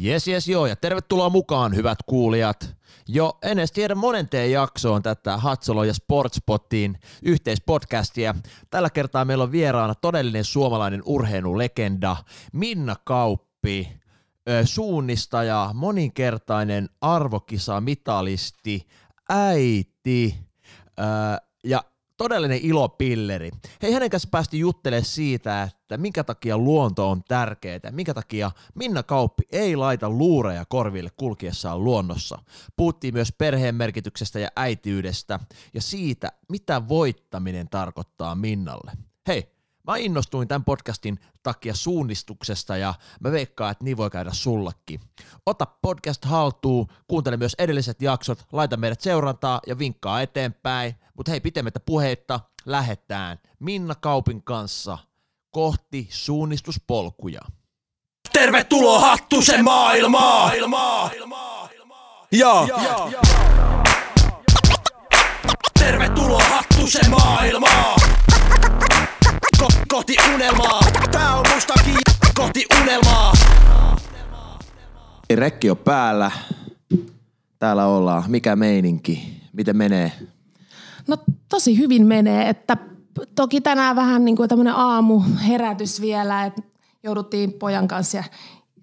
Jes, jes, joo, ja tervetuloa mukaan, hyvät kuulijat. Jo ennen tiedä monenteen jaksoon tätä Hatsolo ja Sportspottiin yhteispodcastia. Tällä kertaa meillä on vieraana todellinen suomalainen urheilulegenda Minna Kauppi, suunnistaja, moninkertainen arvokisamitalisti, äiti ja todellinen ilopilleri. Hei, hänen kanssa päästi juttelemaan siitä, että minkä takia luonto on tärkeää, minkä takia Minna Kauppi ei laita luureja korville kulkiessaan luonnossa. Puhuttiin myös perheen merkityksestä ja äitiydestä ja siitä, mitä voittaminen tarkoittaa Minnalle. Hei, Mä innostuin tämän podcastin takia suunnistuksesta ja mä veikkaan, että niin voi käydä sullakin. Ota podcast haltuun, kuuntele myös edelliset jaksot, laita meidät seurantaa ja vinkkaa eteenpäin. Mutta hei, pitemmittä puheitta, lähetään Minna Kaupin kanssa kohti suunnistuspolkuja. Tervetuloa Hattusen maailmaan! Ja. Tervetuloa Hattusen maailmaan! Ko- kohti unelmaa. Tää on mustakin kohti unelmaa. Rekki on päällä. Täällä ollaan. Mikä meininki? Miten menee? No tosi hyvin menee, että toki tänään vähän niin kuin tämmöinen aamu herätys vielä, että jouduttiin pojan kanssa ja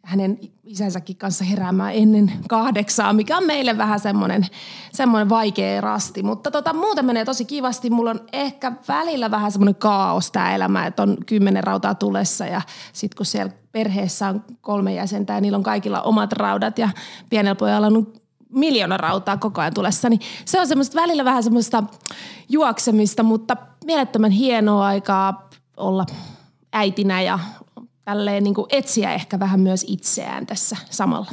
hänen isänsäkin kanssa heräämään ennen kahdeksaa, mikä on meille vähän semmoinen, semmoinen vaikea rasti. Mutta tota, muuten menee tosi kivasti. Mulla on ehkä välillä vähän semmoinen kaos tämä elämä, että on kymmenen rautaa tulessa ja sitten kun siellä perheessä on kolme jäsentä ja niillä on kaikilla omat raudat ja pienellä pojalla on miljoona rautaa koko ajan tulessa, niin se on semmoista välillä vähän semmoista juoksemista, mutta mielettömän hienoa aikaa olla äitinä ja tälleen niin kuin etsiä ehkä vähän myös itseään tässä samalla.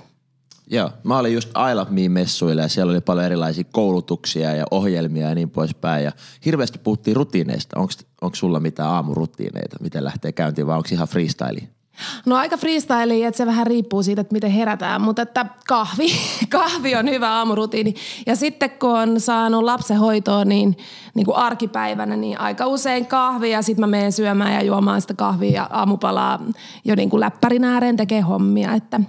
Joo, mä olin just I Love Me-messuilla ja siellä oli paljon erilaisia koulutuksia ja ohjelmia ja niin poispäin. Ja hirveästi puhuttiin rutiineista. Onko sulla mitään aamurutiineita, miten lähtee käyntiin vai onko ihan freestyle? No aika freestyle, että se vähän riippuu siitä, että miten herätään, mutta että kahvi, kahvi on hyvä aamurutiini. Ja sitten kun on saanut lapsen hoitoa, niin, niin kuin arkipäivänä, niin aika usein kahvi ja sitten mä menen syömään ja juomaan sitä kahvia ja aamupalaa jo niin kuin läppärin ääreen tekee hommia, että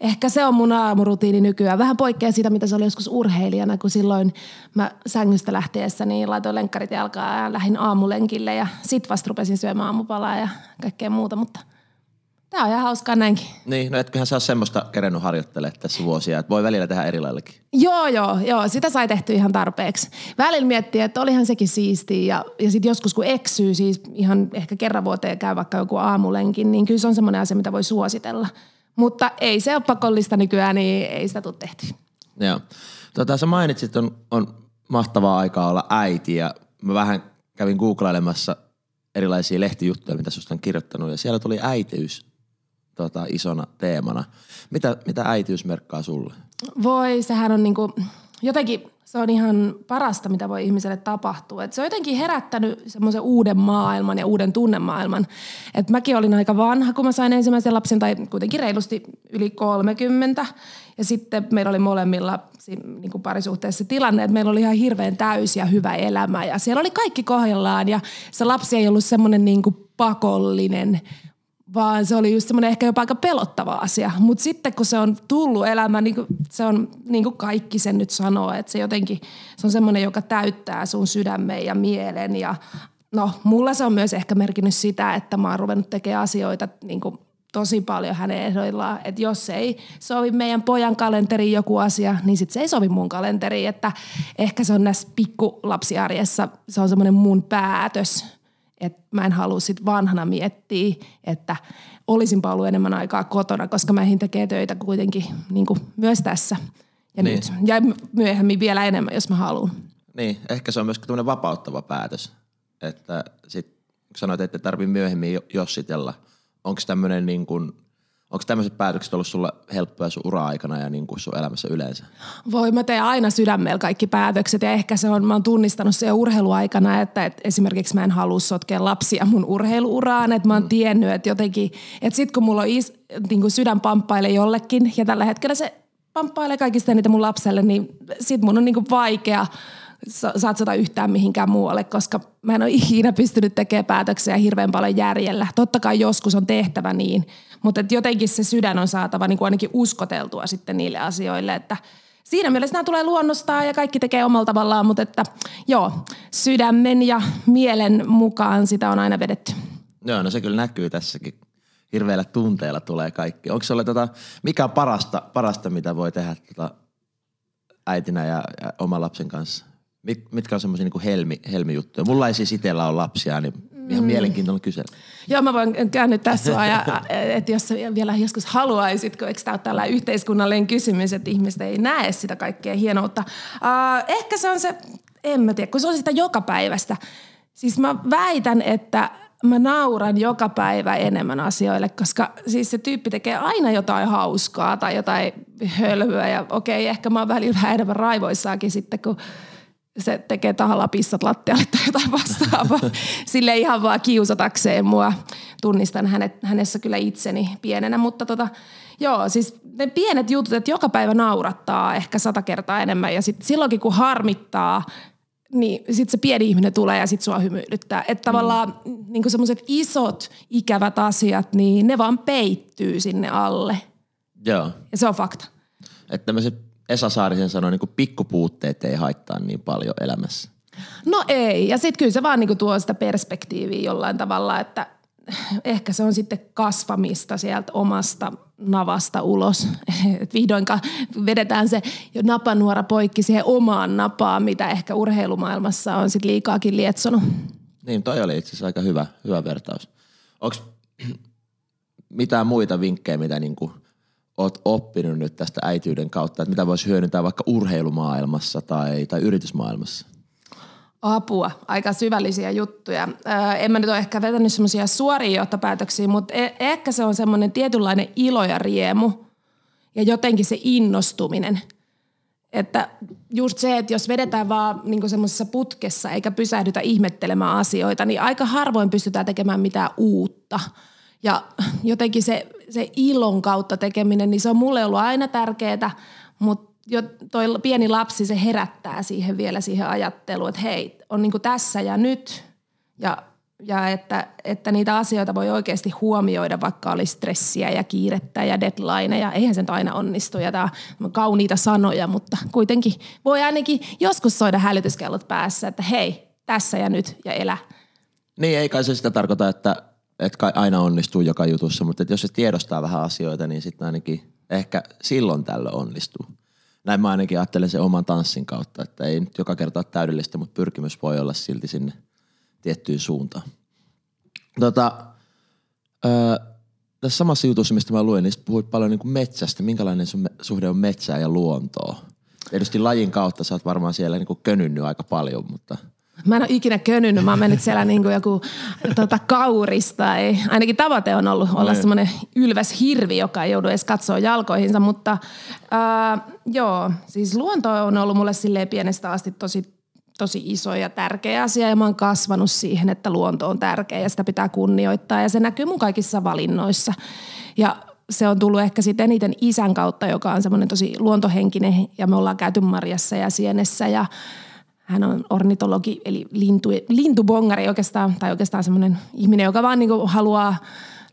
ehkä se on mun aamurutiini nykyään. Vähän poikkeaa siitä, mitä se oli joskus urheilijana, kun silloin mä sängystä lähtiessä niin laitoin lenkkarit jalkaan ja lähdin aamulenkille ja sit vasta rupesin syömään aamupalaa ja kaikkea muuta, mutta – Tämä on ihan hauskaa näinkin. Niin, no etköhän sä ole semmoista kerennyt harjoittelemaan tässä vuosia, että voi välillä tehdä eri laillakin. Joo, joo, joo. Sitä sai tehty ihan tarpeeksi. Välillä miettii, että olihan sekin siistiä ja, ja sitten joskus kun eksyy, siis ihan ehkä kerran vuoteen käy vaikka joku aamulenkin, niin kyllä se on semmoinen asia, mitä voi suositella. Mutta ei se ole pakollista nykyään, niin ei sitä tule tehty. Joo. Tota, sä mainitsit, on, on mahtavaa aikaa olla äiti ja mä vähän kävin googlailemassa erilaisia lehtijuttuja, mitä susta on kirjoittanut ja siellä tuli äitiys tota, isona teemana. Mitä, mitä äitiys merkkaa sulle? Voi, sehän on niinku, jotenkin se on ihan parasta, mitä voi ihmiselle tapahtua. Et se on jotenkin herättänyt semmoisen uuden maailman ja uuden tunnemaailman. Et mäkin olin aika vanha, kun mä sain ensimmäisen lapsen, tai kuitenkin reilusti yli 30. Ja sitten meillä oli molemmilla niin kuin parisuhteessa tilanne, että meillä oli ihan hirveän täysi ja hyvä elämä. Ja siellä oli kaikki kohdallaan ja se lapsi ei ollut semmoinen niin pakollinen – vaan se oli just semmoinen ehkä jopa aika pelottava asia. Mutta sitten kun se on tullut elämään, niin se on niin kuin kaikki sen nyt sanoo, että se jotenkin, se on semmoinen, joka täyttää sun sydämen ja mielen ja no mulla se on myös ehkä merkinnyt sitä, että mä oon ruvennut tekemään asioita niin kuin tosi paljon hänen ehdoillaan. Että jos ei sovi meidän pojan kalenteriin joku asia, niin sitten se ei sovi mun kalenteriin. Että ehkä se on näissä pikkulapsiarjessa, se on semmoinen mun päätös – että mä en halua sit vanhana miettiä, että olisinpa ollut enemmän aikaa kotona, koska mä tekee töitä kuitenkin niin kuin myös tässä. Ja, niin. nyt, ja myöhemmin vielä enemmän, jos mä haluan. Niin, ehkä se on myös tämmöinen vapauttava päätös. Että sit sanoit, että tarvii myöhemmin jossitella. Onko tämmöinen niin kuin – Onko tämmöiset päätökset ollut sulla helppoja sun ura-aikana ja niin kuin sun elämässä yleensä? Voi, mä teen aina sydämellä kaikki päätökset ja ehkä se on, mä oon tunnistanut se jo urheiluaikana, että, että esimerkiksi mä en halua sotkea lapsia mun urheiluuraan, että mä oon mm. tiennyt, että jotenkin, että sit kun mulla on is, niin kuin sydän pamppailee jollekin ja tällä hetkellä se pamppailee kaikista niitä mun lapselle, niin sit mun on niin kuin vaikea satsata yhtään mihinkään muualle, koska mä en ole ikinä pystynyt tekemään päätöksiä hirveän paljon järjellä. Totta kai joskus on tehtävä niin, mutta jotenkin se sydän on saatava niin kuin ainakin uskoteltua sitten niille asioille, että siinä mielessä nämä tulee luonnostaan ja kaikki tekee omalla tavallaan, mutta että joo, sydämen ja mielen mukaan sitä on aina vedetty. Joo, no se kyllä näkyy tässäkin. Hirveillä tunteilla tulee kaikki. Onko se tota, mikä on parasta, parasta, mitä voi tehdä tota, äitinä ja, ja oman lapsen kanssa? Mit, mitkä on semmoisia niin helmi, helmijuttuja? Mulla ei siis itsellä ole lapsia, niin ihan mm. mielenkiintoinen kysellä. Joo, mä voin käännyttää sua, ja, että jos vielä joskus haluaisit, kun eikö tämä ole tällainen yhteiskunnallinen kysymys, että ihmiset ei näe sitä kaikkea hienoutta. Uh, ehkä se on se, en mä tiedä, kun se on sitä joka päivästä. Siis mä väitän, että mä nauran joka päivä enemmän asioille, koska siis se tyyppi tekee aina jotain hauskaa tai jotain hölmöä ja okei, ehkä mä oon välillä vähän enemmän raivoissaakin sitten, kun se tekee tahalla pissat lattialle tai jotain vastaavaa. Sille ihan vaan kiusatakseen mua. Tunnistan hänet, hänessä kyllä itseni pienenä, mutta tota, joo, siis ne pienet jutut, että joka päivä naurattaa ehkä sata kertaa enemmän ja sitten silloinkin kun harmittaa, niin sitten se pieni ihminen tulee ja sitten sua hymyilyttää. Että tavallaan mm. niin semmoiset isot ikävät asiat, niin ne vaan peittyy sinne alle. Joo. Ja se on fakta. Että tämmöiset Esa Saarisen sanoi, niin pikkupuutteet ei haittaa niin paljon elämässä. No ei, ja sitten kyllä se vaan niin tuo sitä perspektiiviä jollain tavalla, että ehkä se on sitten kasvamista sieltä omasta navasta ulos. Et vihdoinkaan vedetään se jo napanuora poikki siihen omaan napaan, mitä ehkä urheilumaailmassa on sitten liikaakin lietsonut. Niin, toi oli itse asiassa aika hyvä, hyvä vertaus. Onko mitään muita vinkkejä, mitä niinku oot oppinut nyt tästä äityyden kautta, että mitä voisi hyödyntää vaikka urheilumaailmassa tai, tai yritysmaailmassa? Apua, aika syvällisiä juttuja. Öö, en mä nyt ole ehkä vetänyt semmoisia suoria johtopäätöksiä, mutta e- ehkä se on semmoinen tietynlainen ilo ja riemu ja jotenkin se innostuminen. Että just se, että jos vedetään vaan niin semmoisessa putkessa eikä pysähdytä ihmettelemään asioita, niin aika harvoin pystytään tekemään mitään uutta. Ja jotenkin se, se ilon kautta tekeminen, niin se on mulle ollut aina tärkeää, mutta jo toi pieni lapsi, se herättää siihen vielä siihen ajatteluun, että hei, on niin tässä ja nyt ja, ja että, että niitä asioita voi oikeasti huomioida, vaikka oli stressiä ja kiirettä ja deadlineja. Eihän se aina onnistu ja tämä on kauniita sanoja, mutta kuitenkin voi ainakin joskus soida hälytyskellot päässä, että hei, tässä ja nyt ja elä. Niin, ei kai se sitä tarkoita, että, että aina onnistuu joka jutussa, mutta jos se tiedostaa vähän asioita, niin sitten ainakin ehkä silloin tällöin onnistuu näin mä ainakin ajattelen sen oman tanssin kautta, että ei nyt joka kerta ole täydellistä, mutta pyrkimys voi olla silti sinne tiettyyn suuntaan. Tota, öö, tässä samassa jutussa, mistä mä luin, niin puhuit paljon niin kuin metsästä. Minkälainen sun suhde on metsää ja luontoa? Tietysti lajin kautta sä oot varmaan siellä niin könynnyt aika paljon, mutta – Mä en ole ikinä könynyt, mä oon mennyt siellä niin kuin joku tota, kauris tai ainakin tavoite on ollut olla niin. semmoinen ylväs hirvi, joka ei joudu edes katsoa jalkoihinsa, mutta ää, joo, siis luonto on ollut mulle silleen pienestä asti tosi tosi iso ja tärkeä asia ja mä oon kasvanut siihen, että luonto on tärkeä ja sitä pitää kunnioittaa ja se näkyy mun kaikissa valinnoissa. Ja se on tullut ehkä sitten eniten isän kautta, joka on semmoinen tosi luontohenkinen ja me ollaan käyty marjassa ja sienessä ja hän on ornitologi, eli lintu, lintubongari oikeastaan, tai oikeastaan semmoinen ihminen, joka vaan niin haluaa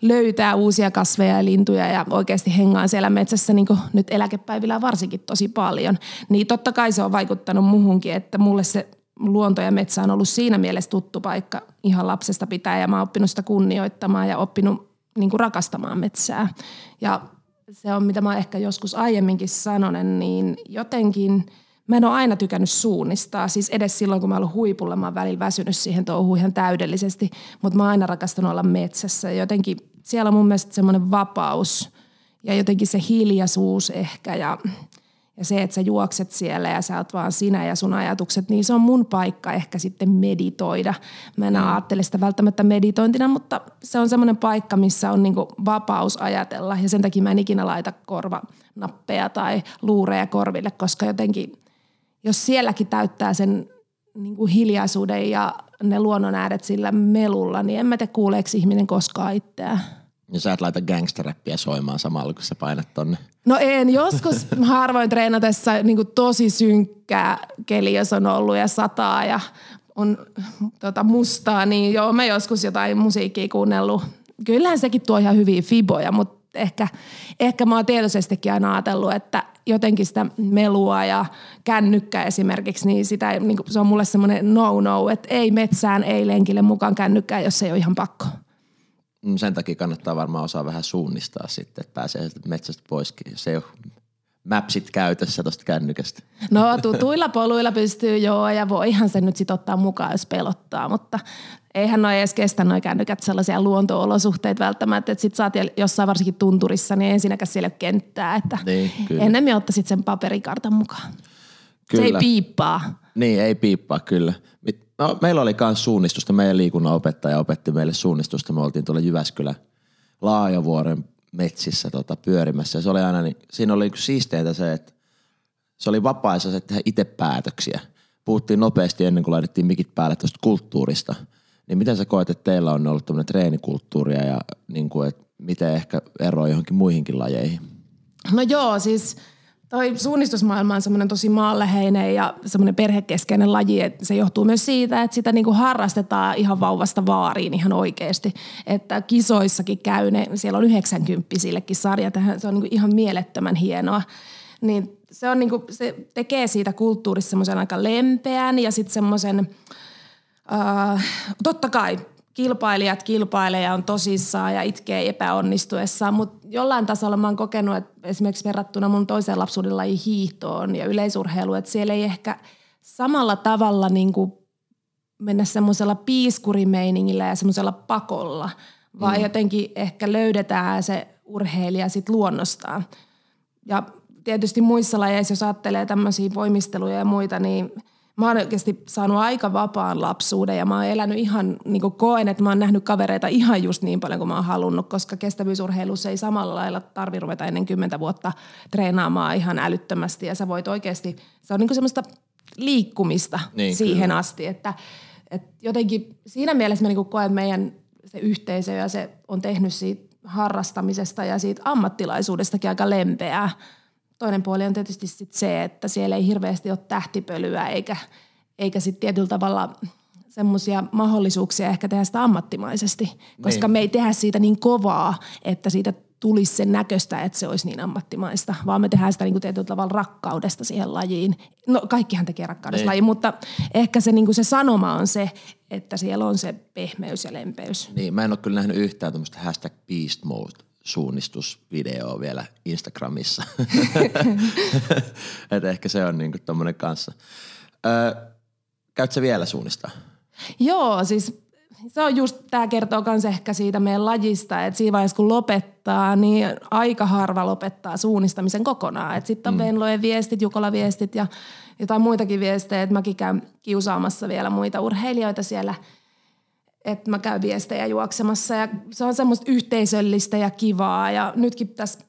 löytää uusia kasveja ja lintuja ja oikeasti hengaa siellä metsässä niin nyt eläkepäivillä varsinkin tosi paljon. Niin totta kai se on vaikuttanut muhunkin, että mulle se luonto ja metsä on ollut siinä mielessä tuttu paikka ihan lapsesta pitää ja mä oon oppinut sitä kunnioittamaan ja oppinut niin rakastamaan metsää. Ja se on, mitä mä ehkä joskus aiemminkin sanonen, niin jotenkin – mä en ole aina tykännyt suunnistaa. Siis edes silloin, kun mä olen huipulla, mä oon välillä väsynyt siihen touhuun ihan täydellisesti. Mutta mä oon aina rakastanut olla metsässä. Jotenkin siellä on mun mielestä semmoinen vapaus ja jotenkin se hiljaisuus ehkä ja, ja se, että sä juokset siellä ja sä oot vaan sinä ja sun ajatukset, niin se on mun paikka ehkä sitten meditoida. Mä en mm. ajattele sitä välttämättä meditointina, mutta se on semmoinen paikka, missä on niinku vapaus ajatella ja sen takia mä en ikinä laita korvanappeja tai luureja korville, koska jotenkin – jos sielläkin täyttää sen niin kuin hiljaisuuden ja ne luonnon ääret sillä melulla, niin en mä tiedä kuuleeko ihminen koskaan itseään. Ja sä et laita gangsteräppiä soimaan samalla, kun sä painat tonne. No en, joskus harvoin treenatessa niin kuin tosi synkkää keli, jos on ollut ja sataa ja on tota, mustaa, niin joo, mä joskus jotain musiikkia kuunnellut. Kyllähän sekin tuo ihan hyviä fiboja, mutta ehkä, ehkä mä oon tietoisestikin aina ajatellut, että jotenkin sitä melua ja kännykkä esimerkiksi, niin, sitä, niin se on mulle semmoinen no-no, että ei metsään, ei lenkille mukaan kännykkää, jos ei ole ihan pakko. Mm, sen takia kannattaa varmaan osaa vähän suunnistaa sitten, että pääsee metsästä poiskin, jos ei ole mapsit käytössä tuosta kännykästä. No tutuilla poluilla pystyy joo ja voihan sen nyt sitten ottaa mukaan, jos pelottaa, mutta eihän noin edes kestä noin kännykät sellaisia luonto-olosuhteita välttämättä, että sit sä oot jossain varsinkin tunturissa, niin ensinnäkään siellä ei ole kenttää, että Niin, kyllä. ennemmin ottaisit sen paperikartan mukaan. Kyllä. Se ei piippaa. Niin, ei piippaa kyllä. No, meillä oli myös suunnistusta. Meidän liikunnanopettaja opetti meille suunnistusta. Me oltiin tuolla Jyväskylän Laajavuoren metsissä tota, pyörimässä. Ja se oli aina, niin, siinä oli siisteintä se, että se oli vapaa-ajassa tehdä itse päätöksiä. Puhuttiin nopeasti ennen kuin laitettiin mikit päälle tuosta kulttuurista. Niin miten sä koet, että teillä on ollut tämmöinen treenikulttuuria ja niin kuin, että miten ehkä eroa johonkin muihinkin lajeihin? No joo, siis toi suunnistusmaailma on semmoinen tosi maanläheinen ja semmoinen perhekeskeinen laji, että se johtuu myös siitä, että sitä niinku harrastetaan ihan vauvasta vaariin ihan oikeasti. Että kisoissakin käy ne, siellä on 90 sillekin sarja, se on niinku ihan mielettömän hienoa. Niin se, on niinku, se tekee siitä kulttuurista semmoisen aika lempeän ja sitten semmoisen, äh, totta kai kilpailijat kilpailee ja on tosissaan ja itkee epäonnistuessaan, mutta jollain tasolla mä oon kokenut, että esimerkiksi verrattuna mun toiseen lapsuuden lajiin hiihtoon ja yleisurheiluun, että siellä ei ehkä samalla tavalla niin kuin mennä semmoisella piiskurimeiningillä ja semmoisella pakolla, vaan mm. jotenkin ehkä löydetään se urheilija sit luonnostaan. Ja tietysti muissa lajeissa, jos ajattelee tämmöisiä voimisteluja ja muita, niin – mä oon oikeasti saanut aika vapaan lapsuuden ja mä oon elänyt ihan, niin kuin koen, että mä oon nähnyt kavereita ihan just niin paljon kuin mä oon halunnut, koska kestävyysurheilussa ei samalla lailla tarvi ruveta ennen kymmentä vuotta treenaamaan ihan älyttömästi ja sä voit oikeasti, se on niin kuin semmoista liikkumista niin, siihen kyllä. asti, että, että jotenkin siinä mielessä mä niin kuin koen, että meidän se yhteisö ja se on tehnyt siitä harrastamisesta ja siitä ammattilaisuudestakin aika lempeää toinen puoli on tietysti sit se, että siellä ei hirveästi ole tähtipölyä eikä, eikä sitten tietyllä tavalla semmoisia mahdollisuuksia ehkä tehdä sitä ammattimaisesti, koska niin. me ei tehdä siitä niin kovaa, että siitä tulisi sen näköistä, että se olisi niin ammattimaista, vaan me tehdään sitä niin kuin tietyllä tavalla rakkaudesta siihen lajiin. No kaikkihan tekee rakkaudesta niin. lajiin, mutta ehkä se, niin kuin se sanoma on se, että siellä on se pehmeys ja lempeys. Niin, mä en ole kyllä nähnyt yhtään tämmöistä hashtag beast mode suunnistusvideoa vielä Instagramissa. Et ehkä se on niinku tommonen kanssa. Öö, käyt sä vielä suunnistaa? Joo, siis se on just, tämä kertoo myös ehkä siitä meidän lajista, että siinä vaiheessa kun lopettaa, niin aika harva lopettaa suunnistamisen kokonaan. Sitten on mm. Venlojen viestit, Jukola viestit ja jotain muitakin viestejä, että mäkin käyn kiusaamassa vielä muita urheilijoita siellä – että mä käyn viestejä juoksemassa ja se on semmoista yhteisöllistä ja kivaa ja nytkin tässä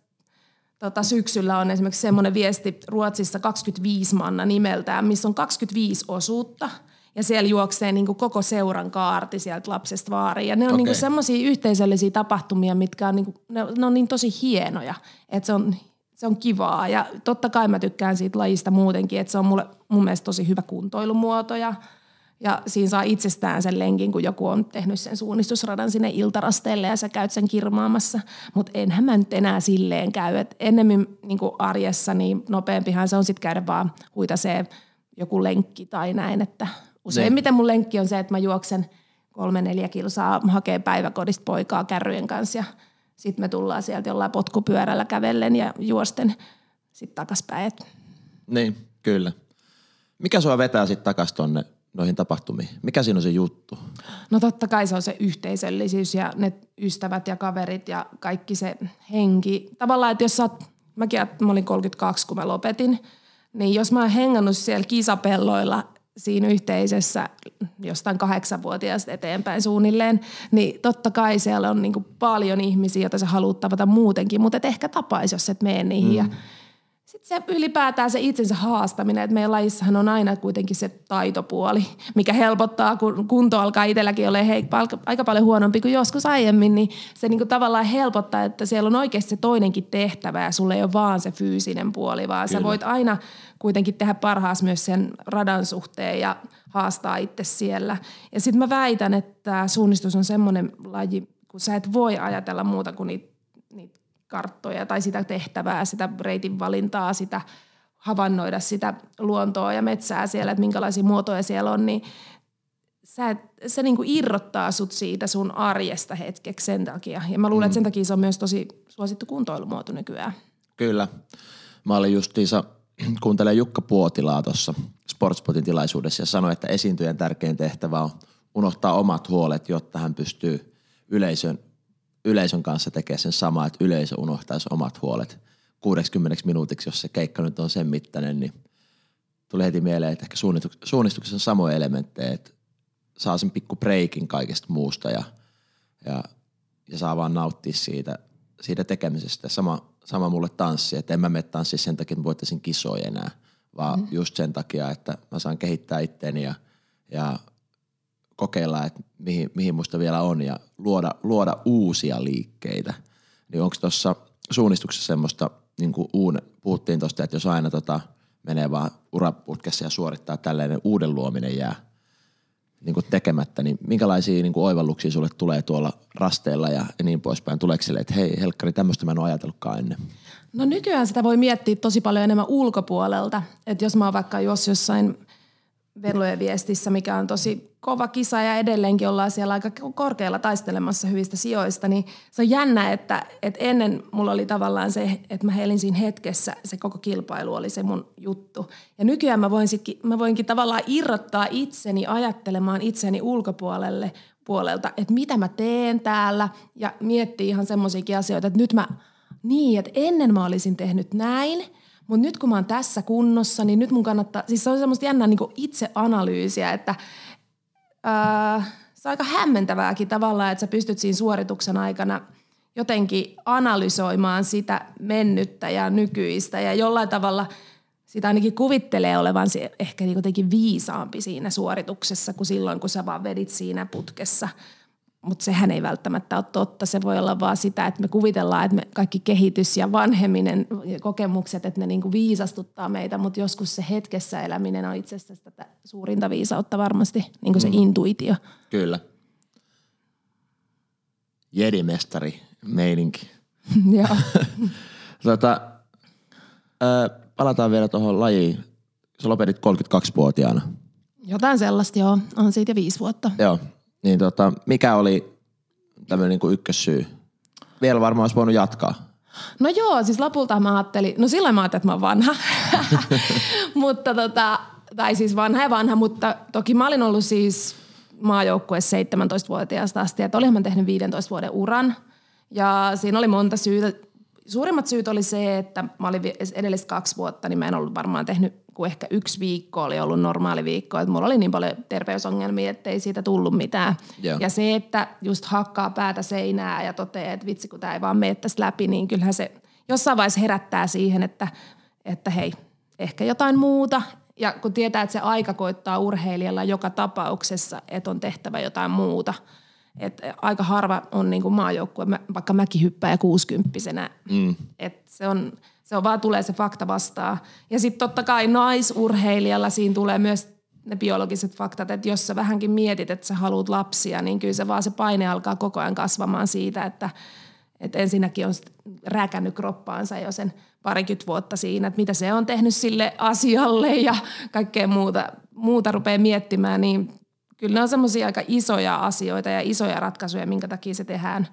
tota, syksyllä on esimerkiksi semmoinen viesti Ruotsissa 25 manna nimeltään, missä on 25 osuutta ja siellä juoksee niin kuin koko seuran kaarti sieltä lapsesta vaariin. Ja ne on okay. niin semmoisia yhteisöllisiä tapahtumia, mitkä on, niin kuin, ne, ne on niin tosi hienoja, että se on, se on kivaa. Ja totta kai mä tykkään siitä lajista muutenkin, että se on mulle mun mielestä tosi hyvä kuntoilumuoto ja – ja siinä saa itsestään sen lenkin, kun joku on tehnyt sen suunnistusradan sinne iltarasteelle ja sä käyt sen kirmaamassa. Mutta enhän mä nyt enää silleen käy. Et ennemmin niin arjessa niin nopeampihan se on sitten käydä vaan huitasee joku lenkki tai näin. Että useimmiten mun lenkki on se, että mä juoksen kolme neljä kilsaa, hakee päiväkodista poikaa kärryjen kanssa ja sitten me tullaan sieltä jollain potkupyörällä kävellen ja juosten sitten takaspäin. Niin, kyllä. Mikä sua vetää sitten takas tonne noihin tapahtumiin? Mikä siinä on se juttu? No totta kai se on se yhteisöllisyys ja ne ystävät ja kaverit ja kaikki se henki. Tavallaan, että jos sä oot, mäkin mä olin 32, kun mä lopetin, niin jos mä oon hengannut siellä kisapelloilla siinä yhteisössä jostain kahdeksanvuotiaasta eteenpäin suunnilleen, niin totta kai siellä on niin paljon ihmisiä, joita sä haluat tavata muutenkin, mutta et ehkä tapaisi, jos et mene niihin. Mm. Ja sitten se ylipäätään se itsensä haastaminen, että meidän lajissahan on aina kuitenkin se taitopuoli, mikä helpottaa, kun kunto alkaa itselläkin olla hei, aika paljon huonompi kuin joskus aiemmin, niin se niin kuin tavallaan helpottaa, että siellä on oikeasti se toinenkin tehtävä ja sulle ei ole vaan se fyysinen puoli, vaan Kyllä. sä voit aina kuitenkin tehdä parhaas myös sen radan suhteen ja haastaa itse siellä. Ja sitten mä väitän, että suunnistus on semmoinen laji, kun sä et voi ajatella muuta kuin niitä karttoja tai sitä tehtävää, sitä reitin valintaa, sitä havainnoida sitä luontoa ja metsää siellä, että minkälaisia muotoja siellä on, niin sä, se niin kuin irrottaa sut siitä sun arjesta hetkeksi sen takia. Ja mä luulen, mm. että sen takia se on myös tosi suosittu kuntoilumuoto nykyään. Kyllä. Mä olin justiinsa, kuuntelen Jukka Puotilaa tuossa Sportspotin tilaisuudessa ja sanoi, että esiintyjän tärkein tehtävä on unohtaa omat huolet, jotta hän pystyy yleisön yleisön kanssa tekee sen sama, että yleisö unohtaisi omat huolet 60 minuutiksi, jos se keikka nyt on sen mittainen, niin tuli heti mieleen, että ehkä suunnistuksessa on samoja elementtejä, että saa sen pikku breikin kaikesta muusta ja, ja, ja saa vaan nauttia siitä, siitä tekemisestä. Sama, sama mulle tanssi, että en mä mene tanssia sen takia, että voittaisin kisoja enää, vaan mm. just sen takia, että mä saan kehittää itteeni ja, ja kokeilla, että mihin, mihin musta vielä on ja luoda, luoda uusia liikkeitä. Niin onko tuossa suunnistuksessa semmoista, niin kuin uun, puhuttiin tuosta, että jos aina tota, menee vaan uraputkessa ja suorittaa tällainen uuden luominen jää niin kuin tekemättä, niin minkälaisia niin kuin oivalluksia sulle tulee tuolla rasteilla ja, ja niin poispäin? Tuleeko sille, että hei Helkkari, tämmöistä mä en ole ajatellutkaan ennen? No nykyään sitä voi miettiä tosi paljon enemmän ulkopuolelta. Että jos mä oon vaikka jos jossain Vellojen viestissä, mikä on tosi kova kisa ja edelleenkin ollaan siellä aika korkealla taistelemassa hyvistä sijoista, niin se on jännä, että, että ennen mulla oli tavallaan se, että mä helin siinä hetkessä, se koko kilpailu oli se mun juttu. Ja nykyään mä, voin mä voinkin tavallaan irrottaa itseni ajattelemaan itseni ulkopuolelle puolelta, että mitä mä teen täällä ja miettiä ihan semmoisiakin asioita, että nyt mä, niin, että ennen mä olisin tehnyt näin – mutta nyt kun mä oon tässä kunnossa, niin nyt mun kannattaa, siis se on semmoista jännää niin itseanalyysiä, että ää, se on aika hämmentävääkin tavallaan, että sä pystyt siinä suorituksen aikana jotenkin analysoimaan sitä mennyttä ja nykyistä ja jollain tavalla sitä ainakin kuvittelee olevan ehkä niin jotenkin viisaampi siinä suorituksessa kuin silloin, kun sä vaan vedit siinä putkessa – mutta sehän ei välttämättä ole totta. Se voi olla vaan sitä, että me kuvitellaan, että me kaikki kehitys ja vanheminen ja kokemukset, että ne niinku viisastuttaa meitä, mutta joskus se hetkessä eläminen on itse asiassa tätä suurinta viisautta varmasti, niin kuin se mm. intuitio. Kyllä. Jedimestari meininki. Joo. tota, palataan vielä tuohon lajiin. Sä lopetit 32-vuotiaana. Jotain sellaista, joo. On siitä jo viisi vuotta. Joo. Niin tota, mikä oli tämmöinen niin ykkössyy? Vielä varmaan olisi voinut jatkaa. No joo, siis lopulta mä ajattelin, no silloin mä ajattelin, että mä oon vanha. mutta tota, tai siis vanha ja vanha, mutta toki mä olin ollut siis maajoukkueessa 17-vuotiaasta asti, että olihan mä tehnyt 15 vuoden uran. Ja siinä oli monta syytä. Suurimmat syyt oli se, että mä olin edelliset kaksi vuotta, niin mä en ollut varmaan tehnyt kun ehkä yksi viikko oli ollut normaali viikko. Että mulla oli niin paljon terveysongelmia, että ei siitä tullut mitään. Yeah. Ja se, että just hakkaa päätä seinää ja toteaa, että vitsi kun tämä ei vaan mene tästä läpi, niin kyllähän se jossain vaiheessa herättää siihen, että, että hei, ehkä jotain muuta. Ja kun tietää, että se aika koittaa urheilijalla joka tapauksessa, että on tehtävä jotain muuta – et aika harva on niin maajoukkue, vaikka mäkin hyppää kuusikymppisenä. Mm. Et se on, se on vaan tulee se fakta vastaan. Ja sitten totta kai naisurheilijalla siinä tulee myös ne biologiset faktat, että jos sä vähänkin mietit, että sä haluat lapsia, niin kyllä se vaan se paine alkaa koko ajan kasvamaan siitä, että, että ensinnäkin on räkännyt kroppaansa jo sen parikymmentä vuotta siinä, että mitä se on tehnyt sille asialle ja kaikkea muuta, muuta rupeaa miettimään, niin kyllä ne on semmoisia aika isoja asioita ja isoja ratkaisuja, minkä takia se tehdään.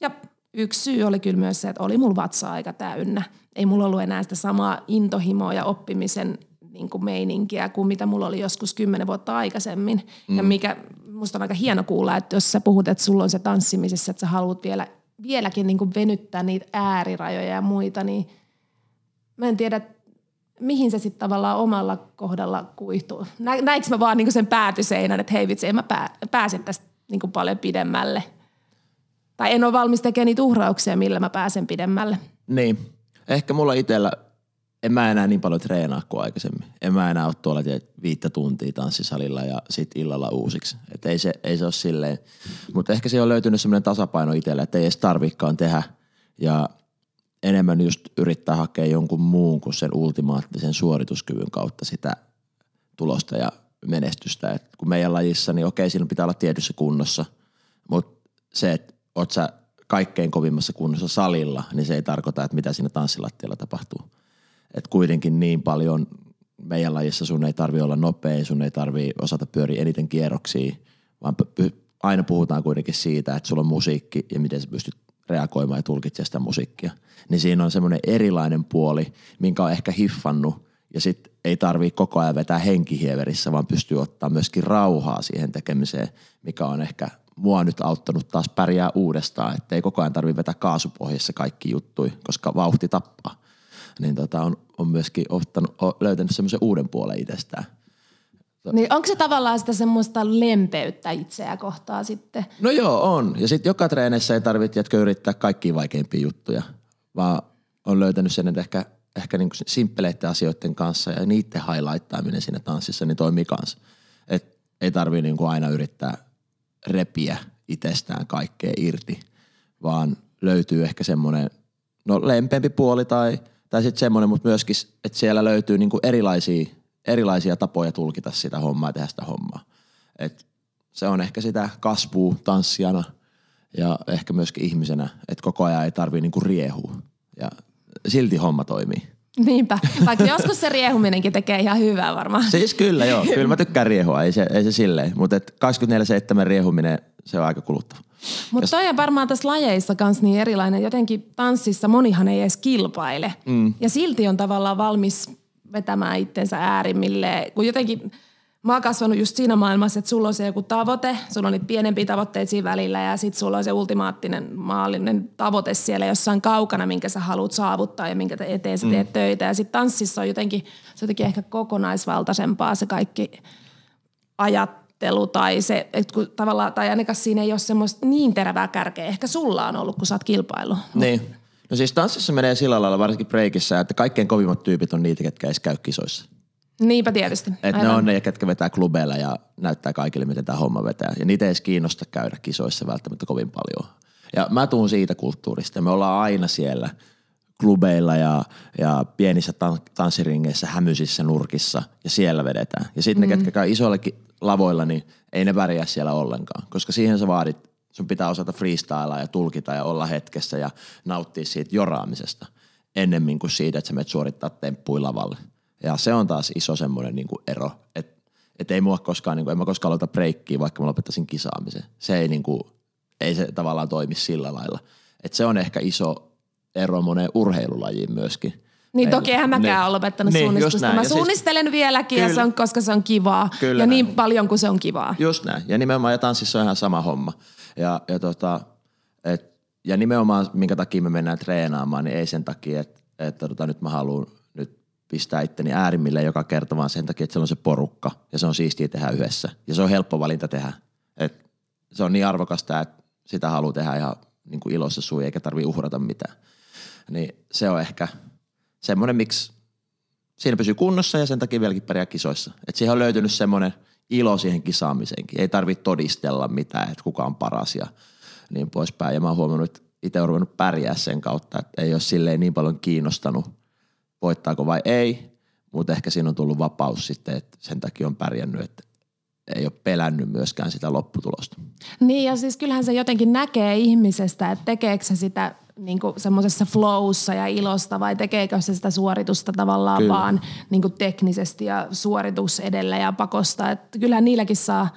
Ja yksi syy oli kyllä myös se, että oli mulla vatsa aika täynnä. Ei mulla ollut enää sitä samaa intohimoa ja oppimisen niin kuin meininkiä kuin mitä mulla oli joskus kymmenen vuotta aikaisemmin. Mm. Ja mikä musta on aika hieno kuulla, että jos sä puhut, että sulla on se tanssimisessa, että sä haluat vielä, vieläkin niin kuin venyttää niitä äärirajoja ja muita, niin mä en tiedä, mihin se sitten tavallaan omalla kohdalla kuihtuu. Nä, näinkö mä vaan niinku sen päätyseinän, että hei vitsi, en mä pää, pääse tästä niinku paljon pidemmälle. Tai en ole valmis tekemään niitä uhrauksia, millä mä pääsen pidemmälle. Niin. Ehkä mulla itsellä en mä enää niin paljon treenaa kuin aikaisemmin. En mä enää ole tuolla viittä tuntia tanssisalilla ja sit illalla uusiksi. Et ei, se, ei se ole silleen. Mutta ehkä se on löytynyt semmoinen tasapaino itselle, että ei edes tarvikaan tehdä. Ja enemmän just yrittää hakea jonkun muun kuin sen ultimaattisen suorituskyvyn kautta sitä tulosta ja menestystä. Et kun meidän lajissa, niin okei, siinä pitää olla tietyssä kunnossa, mutta se, että oot sä kaikkein kovimmassa kunnossa salilla, niin se ei tarkoita, että mitä siinä tanssilattialla tapahtuu. Et kuitenkin niin paljon meidän lajissa sun ei tarvi olla nopea, sun ei tarvi osata pyöriä eniten kierroksia, vaan aina puhutaan kuitenkin siitä, että sulla on musiikki ja miten sä pystyt reagoimaan ja tulkitsemaan sitä musiikkia. Niin siinä on semmoinen erilainen puoli, minkä on ehkä hiffannut ja sitten ei tarvii koko ajan vetää henkihieverissä, vaan pystyy ottaa myöskin rauhaa siihen tekemiseen, mikä on ehkä mua nyt auttanut taas pärjää uudestaan, että ei koko ajan tarvitse vetää kaasupohjassa kaikki juttui, koska vauhti tappaa. Niin tota, on, on myöskin ottanut, on löytänyt semmoisen uuden puolen itsestään. Niin onko se tavallaan sitä semmoista lempeyttä itseä kohtaa sitten? No joo, on. Ja sitten joka treenissä ei tarvitse jätkö yrittää kaikkia vaikeimpia juttuja, vaan on löytänyt sen, että ehkä, ehkä niinku simppeleiden asioiden kanssa ja niiden highlightaaminen siinä tanssissa niin toimii kanssa. Et ei tarvii niinku aina yrittää repiä itsestään kaikkea irti, vaan löytyy ehkä semmoinen no lempeämpi puoli tai, tai sitten semmoinen, mutta myöskin, että siellä löytyy niinku erilaisia, erilaisia tapoja tulkita sitä hommaa ja tehdä sitä hommaa. Et se on ehkä sitä kasvua tanssijana ja ehkä myöskin ihmisenä, että koko ajan ei tarvii niinku riehua ja silti homma toimii. Niinpä, vaikka joskus se riehuminenkin tekee ihan hyvää varmaan. Siis kyllä joo, kyllä mä tykkään riehua, ei se, ei se silleen, mutta 24-7 riehuminen, se on aika kuluttava. Mutta toi on varmaan tässä lajeissa kanssa niin erilainen. Jotenkin tanssissa monihan ei edes kilpaile. Mm. Ja silti on tavallaan valmis vetämään itsensä äärimmille. Kun jotenkin mä oon kasvanut just siinä maailmassa, että sulla on se joku tavoite, sulla on niitä pienempiä tavoitteita siinä välillä ja sitten sulla on se ultimaattinen maallinen tavoite siellä jossain kaukana, minkä sä haluat saavuttaa ja minkä eteen sä teet mm. töitä. Ja sitten tanssissa on jotenkin, se on jotenkin ehkä kokonaisvaltaisempaa se kaikki ajattelu tai se, että kun tavallaan, tai ainakaan siinä ei ole semmoista niin terävää kärkeä. Ehkä sulla on ollut, kun sä oot kilpailu. Niin. No siis tanssissa menee sillä lailla, varsinkin breikissä, että kaikkein kovimmat tyypit on niitä, ketkä ei käy kisoissa. Niinpä tietysti. Et ne on ne, ketkä vetää klubeilla ja näyttää kaikille, miten tämä homma vetää. Ja niitä ei edes kiinnosta käydä kisoissa välttämättä kovin paljon. Ja mä tuun siitä kulttuurista. Me ollaan aina siellä klubeilla ja, ja pienissä tan- tanssiringeissä, hämyisissä nurkissa ja siellä vedetään. Ja sitten mm. ne, ketkä käy isoillekin lavoilla, niin ei ne pärjää siellä ollenkaan. Koska siihen sä vaadit, sun pitää osata freestylaa ja tulkita ja olla hetkessä ja nauttia siitä joraamisesta ennemmin kuin siitä, että sä menet suorittaa temppuja lavalle. Ja se on taas iso semmoinen niin kuin ero, että et ei mua koskaan, niin kuin, en mä koskaan aloita breikkiä, vaikka mä lopettaisin kisaamisen. Se ei, niin kuin, ei se tavallaan toimi sillä lailla. Et se on ehkä iso ero moneen urheilulajiin myöskin. Niin Meillä- toki eihän mäkään Niin. ole lopettanut Niin, suunnistusta. Mä Ja siis- suunnistelen vieläkin, ja Kyllä. se on, koska se on kivaa. Kyllä ja niin näin. paljon kuin se on kivaa. Just näin. Ja nimenomaan ja tanssissa on ihan sama homma. Ja, ja, tota, et, ja nimenomaan minkä takia me mennään treenaamaan, niin ei sen takia, että, että tota, nyt mä haluan pistää itteni äärimmille joka kerta, vaan sen takia, että siellä on se porukka ja se on siistiä tehdä yhdessä. Ja se on helppo valinta tehdä. Et se on niin arvokasta, että sitä haluaa tehdä ihan niin kuin ilossa sui eikä tarvii uhrata mitään. Niin se on ehkä semmoinen, miksi siinä pysyy kunnossa ja sen takia vieläkin pärjää kisoissa. Et siihen on löytynyt semmoinen ilo siihen kisaamiseenkin. Ei tarvitse todistella mitään, että kuka on paras ja niin poispäin. Ja mä oon huomannut, että itse on ruvennut pärjää sen kautta, että ei ole silleen niin paljon kiinnostanut, voittaako vai ei. Mutta ehkä siinä on tullut vapaus sitten, että sen takia on pärjännyt, että ei ole pelännyt myöskään sitä lopputulosta. Niin ja siis kyllähän se jotenkin näkee ihmisestä, että tekeekö se sitä niin semmoisessa flowssa ja ilosta vai tekeekö se sitä suoritusta tavallaan Kyllä. vaan niin kuin teknisesti ja suoritus edellä ja pakosta. Että kyllähän niilläkin saa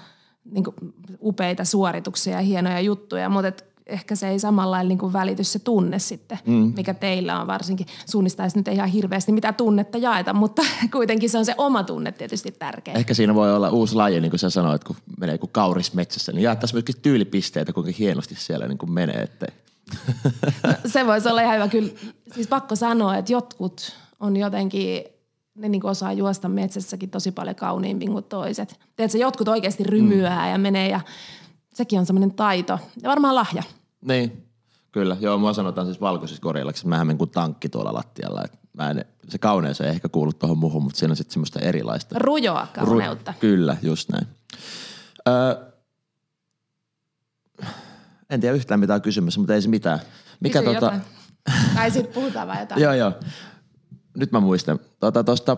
niin kuin upeita suorituksia ja hienoja juttuja, mutta et ehkä se ei samalla niin kuin välity se tunne sitten, mm. mikä teillä on varsinkin. Suunnistaisi nyt ei ihan hirveästi mitä tunnetta jaeta, mutta kuitenkin se on se oma tunne tietysti tärkeä. Ehkä siinä voi olla uusi laji, niin kuin sä sanoit, kun menee kuin kauris metsässä, niin jaettaisiin myöskin tyylipisteitä, kuinka hienosti siellä niin kuin menee, ettei. Se voisi olla ihan hyvä. Kyllä, siis pakko sanoa, että jotkut on jotenkin, ne niin osaa juosta metsässäkin tosi paljon kauniimmin kuin toiset. Tiedätkö, jotkut oikeasti rymyää mm. ja menee ja sekin on semmoinen taito ja varmaan lahja. Niin, kyllä. Joo, mua sanotaan siis valkoisissa korjaillaksi, että mä menen kuin tankki tuolla lattialla. Et mä en, se kauneus ei ehkä kuulu tuohon muuhun, mutta siinä on sitten semmoista erilaista. Rujoa kauneutta. Ru- kyllä, just näin. Öö, en tiedä yhtään mitä on kysymys, mutta ei se mitään. Mikä Kysy tota. Tai sitten puhutaan vaan jotain. Joo, joo. Nyt mä muistan. Tuosta tota,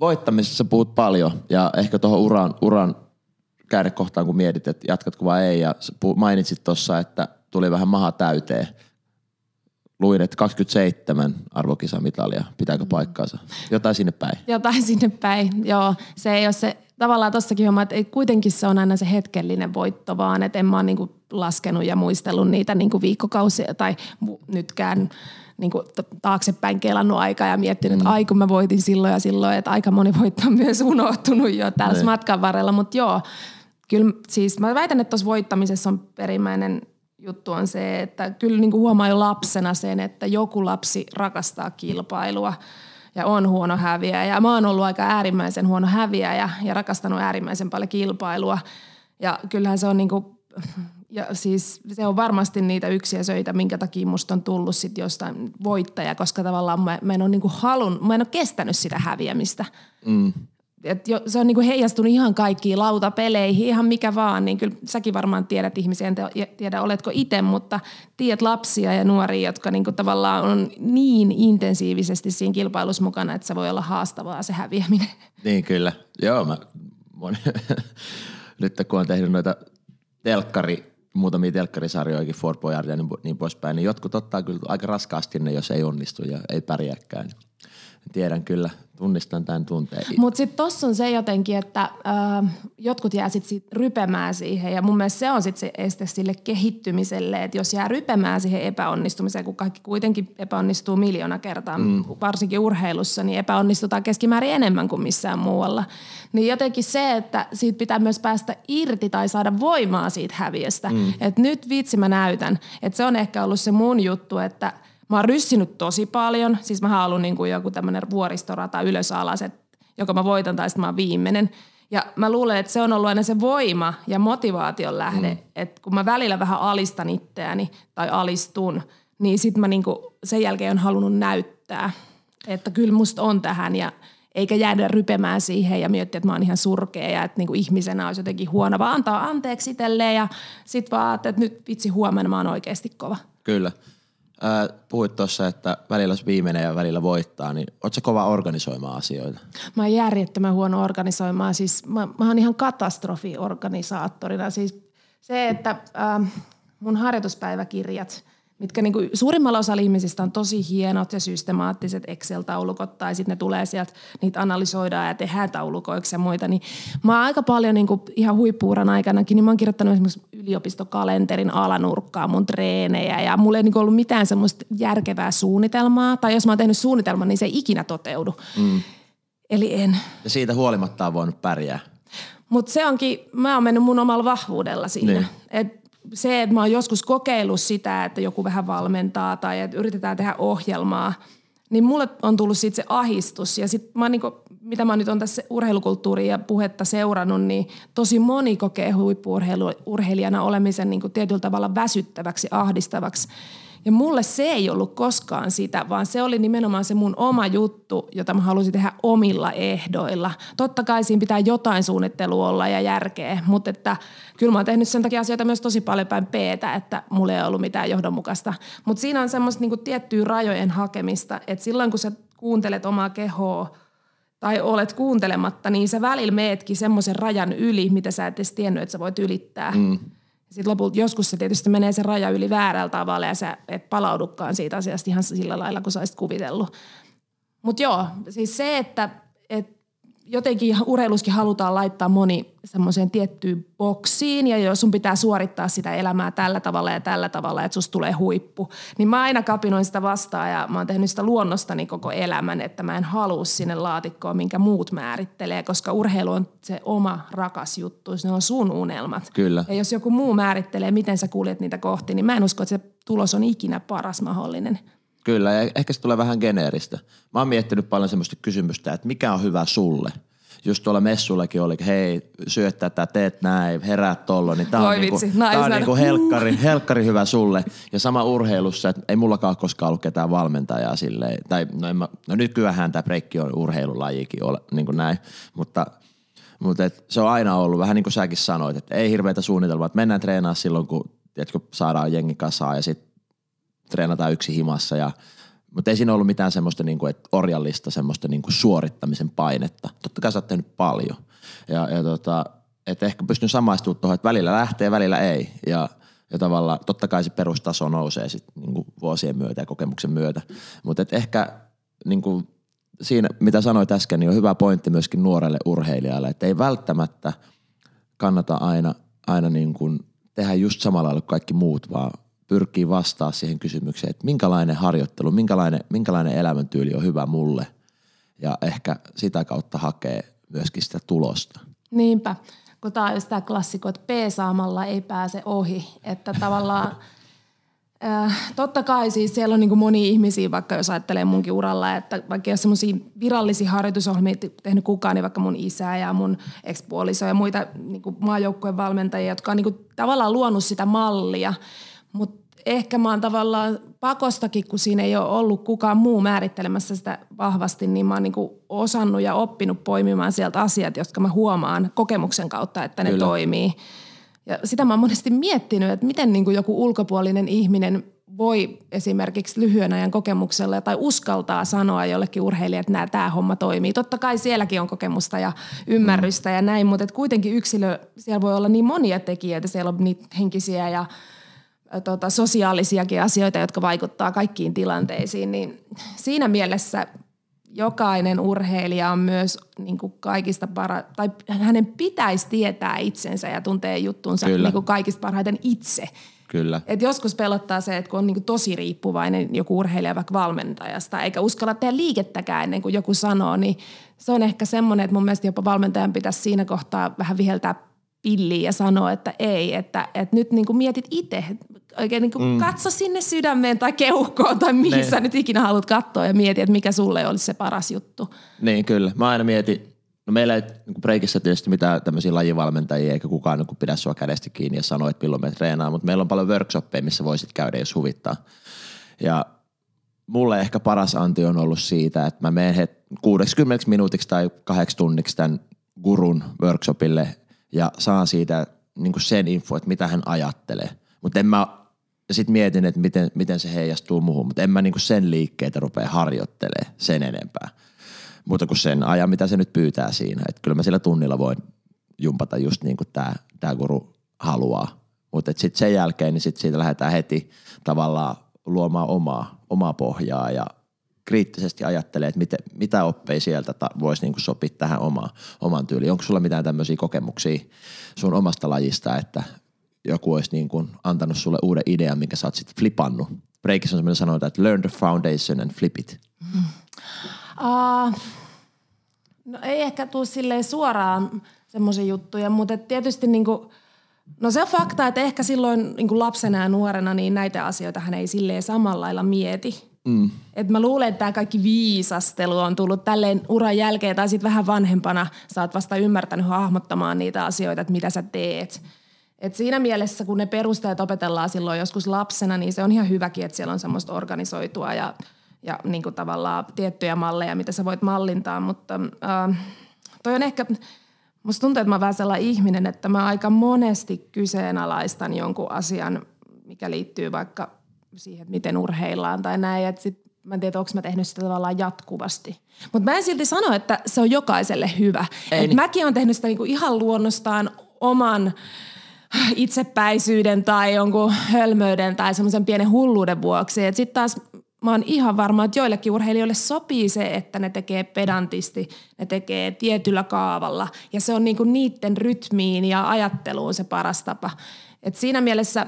voittamisessa puhut paljon ja ehkä tuohon uran, uran käännekohtaan, kun mietit, että jatkatko vai ei. Ja mainitsit tuossa, että tuli vähän maha täyteen. Luin, että 27 arvokisamitalia. Pitääkö paikkaansa? Jotain sinne päin. Jotain sinne päin, joo. Se ei ole se, tavallaan tossakin homma, että ei, kuitenkin se on aina se hetkellinen voitto vaan, että en mä ole niinku laskenut ja muistellut niitä niinku viikkokausia tai nytkään niinku taaksepäin kelannut aikaa ja miettinyt, että ai kun mä voitin silloin ja silloin, että aika moni voitto on myös unohtunut jo tällä Niin. matkan varrella, mutta joo, kyllä siis mä väitän, että tuossa voittamisessa on perimmäinen juttu on se, että kyllä niin kuin huomaa jo lapsena sen, että joku lapsi rakastaa kilpailua ja on huono häviäjä. Mä oon ollut aika äärimmäisen huono häviäjä ja rakastanut äärimmäisen paljon kilpailua. Ja kyllähän se on niin kuin, ja siis se on varmasti niitä yksiä söitä, minkä takia musta on tullut sit jostain voittaja, koska tavallaan mä, mä en ole niin kuin halun, mä en ole kestänyt sitä häviämistä. Mm. Et jo, se on niinku heijastunut ihan kaikkiin lautapeleihin, ihan mikä vaan. Niin kyllä säkin varmaan tiedät ihmisiä, en tiedä oletko itse, mutta tiedät lapsia ja nuoria, jotka niinku tavallaan on niin intensiivisesti siinä kilpailussa mukana, että se voi olla haastavaa se häviäminen. Niin kyllä. Joo, mä moni, nyt kun on tehnyt noita telkkari, muutamia telkkarisarjojakin, Fort Boyard ja niin, niin poispäin, niin jotkut ottaa kyllä aika raskaasti ne, jos ei onnistu ja ei pärjääkään. Tiedän kyllä, tunnistan tämän tunteen. Mutta sitten tossa on se jotenkin, että äh, jotkut jää sitten sit rypemään siihen ja mun mielestä se on sitten se este sille kehittymiselle, että jos jää rypemään siihen epäonnistumiseen, kun kaikki kuitenkin epäonnistuu miljoona kertaa, mm. varsinkin urheilussa, niin epäonnistutaan keskimäärin enemmän kuin missään muualla. Niin jotenkin se, että siitä pitää myös päästä irti tai saada voimaa siitä häviöstä. Mm. Että nyt vitsi mä näytän. Että se on ehkä ollut se mun juttu, että – Mä oon ryssinyt tosi paljon. Siis mä haluan niin kuin joku tämmöinen vuoristorata ylös alas, että joko mä voitan tai sitten mä oon viimeinen. Ja mä luulen, että se on ollut aina se voima ja motivaation lähde, mm. että kun mä välillä vähän alistan itseäni tai alistun, niin sitten mä niinku sen jälkeen on halunnut näyttää, että kyllä musta on tähän ja eikä jäädä rypemään siihen ja miettiä, että mä oon ihan surkea ja että niinku ihmisenä olisi jotenkin huono, vaan antaa anteeksi itselleen ja sitten vaan, että nyt vitsi huomenna mä oon oikeasti kova. Kyllä. Ää, puhuit tuossa, että välillä olisi viimeinen ja välillä voittaa, niin ootko kova organisoimaan asioita? Mä oon järjettömän huono organisoimaan. Siis mä, mä oon ihan katastrofiorganisaattorina. Siis se, että ähm, mun harjoituspäiväkirjat, mitkä niinku suurimmalla osalla ihmisistä on tosi hienot ja systemaattiset Excel-taulukot, tai sitten ne tulee sieltä, niitä analysoidaan ja tehdään taulukoiksi ja muita, niin mä oon aika paljon niinku ihan huippuuran aikanakin, niin mä oon kirjoittanut esimerkiksi yliopistokalenterin alanurkkaa mun treenejä, ja mulla ei niinku ollut mitään semmoista järkevää suunnitelmaa, tai jos mä oon tehnyt suunnitelman, niin se ei ikinä toteudu. Mm. Eli en. Ja siitä huolimatta on voinut pärjää. Mutta se onkin, mä oon mennyt mun omalla vahvuudella siinä. Niin. Et se, että mä oon joskus kokeillut sitä, että joku vähän valmentaa tai että yritetään tehdä ohjelmaa, niin mulle on tullut siitä se ahistus. Ja sit mä niinku, mitä mä nyt on tässä urheilukulttuuria ja puhetta seurannut, niin tosi moni kokee huippuurheilijana olemisen niinku tietyllä tavalla väsyttäväksi, ahdistavaksi. Ja mulle se ei ollut koskaan sitä, vaan se oli nimenomaan se mun oma juttu, jota mä halusin tehdä omilla ehdoilla. Totta kai siinä pitää jotain suunnittelua olla ja järkeä, mutta että kyllä mä oon tehnyt sen takia asioita myös tosi paljon päin peetä, että mulla ei ollut mitään johdonmukaista. Mutta siinä on semmoista niinku tiettyä rajojen hakemista, että silloin kun sä kuuntelet omaa kehoa, tai olet kuuntelematta, niin sä välillä meetkin semmoisen rajan yli, mitä sä et edes tiennyt, että sä voit ylittää. Mm. Sitten lopulta joskus se tietysti menee se raja yli väärällä tavalla ja sä et palaudukaan siitä asiasta ihan sillä lailla, kun sä olisit kuvitellut. Mutta joo, siis se, että et jotenkin urheiluskin halutaan laittaa moni semmoiseen tiettyyn boksiin ja jos sun pitää suorittaa sitä elämää tällä tavalla ja tällä tavalla, että susta tulee huippu, niin mä aina kapinoin sitä vastaan ja mä oon tehnyt sitä luonnostani koko elämän, että mä en halua sinne laatikkoon, minkä muut määrittelee, koska urheilu on se oma rakas juttu, ne on sun unelmat. Kyllä. Ja jos joku muu määrittelee, miten sä kuljet niitä kohti, niin mä en usko, että se tulos on ikinä paras mahdollinen. Kyllä, ja ehkä se tulee vähän geneeristä. Mä oon miettinyt paljon semmoista kysymystä, että mikä on hyvä sulle. just tuolla messullakin oli, hei, syöt tätä, teet näin, herät tollo, niin tää Voi on, niinku, vitsi, tää on niinku helkkari, helkkari hyvä sulle. Ja sama urheilussa, että ei mullakaan ole koskaan ollut ketään valmentajaa silleen, tai no, en mä, no nykyään tämä breikki on urheilulajikin, ole, niin kuin näin, mutta mutta et se on aina ollut, vähän niin kuin säkin sanoit, että ei hirveätä suunnitelmaa, että mennään treenaa silloin, kun tiedätkö, saadaan jengi kasaan ja sitten treenataan yksi himassa. Ja, mutta ei siinä ollut mitään semmoista niin kuin, että orjallista semmoista kuin suorittamisen painetta. Totta kai sä oot tehnyt paljon. Ja, ja tota, että ehkä pystyn samaistumaan tuohon, että välillä lähtee, välillä ei. Ja, ja tavallaan totta kai se perustaso nousee sit niin kuin vuosien myötä ja kokemuksen myötä. Mutta ehkä niin kuin siinä, mitä sanoit äsken, niin on hyvä pointti myöskin nuorelle urheilijalle, että ei välttämättä kannata aina, aina niin kuin tehdä just samalla lailla kuin kaikki muut, vaan pyrkii vastaa siihen kysymykseen, että minkälainen harjoittelu, minkälainen, minkälainen elämäntyyli on hyvä mulle ja ehkä sitä kautta hakee myöskin sitä tulosta. Niinpä, kun tämä on tämä klassikko, että P-saamalla ei pääse ohi. Että tavallaan, äh, totta kai siis siellä on niin monia ihmisiä, vaikka jos ajattelee munkin uralla, että vaikka jos semmoisia virallisia harjoitusohjelmia tehnyt kukaan, niin vaikka mun isä ja mun ekspuoliso ja muita niin maajoukkueen valmentajia, jotka on niin tavallaan luonut sitä mallia. Mutta ehkä mä oon tavallaan pakostakin, kun siinä ei ole ollut kukaan muu määrittelemässä sitä vahvasti, niin mä oon niinku osannut ja oppinut poimimaan sieltä asiat, jotka mä huomaan kokemuksen kautta, että ne Kyllä. toimii. Ja sitä mä oon monesti miettinyt, että miten niinku joku ulkopuolinen ihminen voi esimerkiksi lyhyen ajan kokemuksella tai uskaltaa sanoa jollekin urheilijalle, että tämä homma toimii. Totta kai sielläkin on kokemusta ja ymmärrystä ja näin, mutta et kuitenkin yksilö, siellä voi olla niin monia tekijöitä. Siellä on niitä henkisiä ja tota, sosiaalisiakin asioita, jotka vaikuttaa kaikkiin tilanteisiin, niin siinä mielessä jokainen urheilija on myös niin kuin kaikista para, tai hänen pitäisi tietää itsensä ja tuntee juttunsa Kyllä. niin kuin kaikista parhaiten itse. Kyllä. Et joskus pelottaa se, että kun on niin kuin tosi riippuvainen joku urheilija vaikka valmentajasta, eikä uskalla tehdä liikettäkään ennen kuin joku sanoo, niin se on ehkä semmoinen, että mun mielestä jopa valmentajan pitäisi siinä kohtaa vähän viheltää pilliin ja sanoa, että ei, että, että nyt niin kuin mietit itse, oikein niin kuin mm. katso sinne sydämeen tai keuhkoon tai mihin Niin. sä nyt ikinä haluat katsoa ja mieti, että mikä sulle olisi se paras juttu. Niin, kyllä. Mä aina mietin, no meillä ei niin breikissä tietysti mitään tämmöisiä lajivalmentajia, eikä kukaan niin pidä sua kädestä kiinni ja sano, että milloin me treenaa, mutta meillä on paljon workshoppeja, missä voisit käydä, jos huvittaa. Ja mulle ehkä paras anti on ollut siitä, että mä menen het 60 minuutiksi tai kahdeksi tunniksi tämän gurun workshopille ja saan siitä niin sen info, että mitä hän ajattelee. Mutta en mä, sitten mietin, että miten, miten se heijastuu muuhun, mutta en mä niin sen liikkeitä rupea harjoittelemaan sen enempää. Muuta kuin sen ajan, mitä se nyt pyytää siinä. Että kyllä mä sillä tunnilla voin jumpata just niin kuin tämä, tämä guru haluaa. Mutta sitten sen jälkeen, niin sit siitä lähdetään heti tavallaan luomaan omaa, omaa pohjaa ja kriittisesti ajattelee, että miten, mitä oppeja sieltä ta- voisi niinku sopia tähän omaan, oman tyyliin. Onko sulla mitään tämmöisiä kokemuksia sun omasta lajista, että joku olisi niinku antanut sulle uuden idean, minkä sä oot sitten flipannut? Breakissä on semmoinen sanonta, että learn the foundation and flip it. Uh, no ei ehkä tule silleen suoraan semmoisia juttuja, mutta et tietysti niinku, no se on fakta, että ehkä silloin niinku lapsena ja nuorena niin näitä asioita hän ei silleen samalla lailla mieti. Mm. Et mä luulen, että tämä kaikki viisastelu on tullut tälleen uran jälkeen tai sitten vähän vanhempana sä oot vasta ymmärtänyt hahmottamaan niitä asioita, että mitä sä teet. Et siinä mielessä, kun ne perusteet opetellaan silloin joskus lapsena, niin se on ihan hyväkin, että siellä on semmoista organisoitua ja, ja niin kuin tavallaan tiettyjä malleja, mitä sä voit mallintaa. Mutta äh, toi on ehkä, musta tuntuu, että mä oon vähän sellainen ihminen, että mä aika monesti kyseenalaistan jonkun asian, mikä liittyy vaikka siihen, miten urheillaan tai näin. Että sit mä en tiedä, onko mä tehnyt sitä tavallaan jatkuvasti. Mutta mä en silti sano, että se on jokaiselle hyvä. Ei Et niin. mäkin on tehnyt sitä niinku ihan luonnostaan oman itsepäisyyden tai jonkun hölmöyden tai semmoisen pienen hulluuden vuoksi. Sitten taas mä oon ihan varma, että joillekin urheilijoille sopii se, että ne tekee pedantisti, ne tekee tietyllä kaavalla. Ja se on niinku niiden rytmiin ja ajatteluun se paras tapa. Et siinä mielessä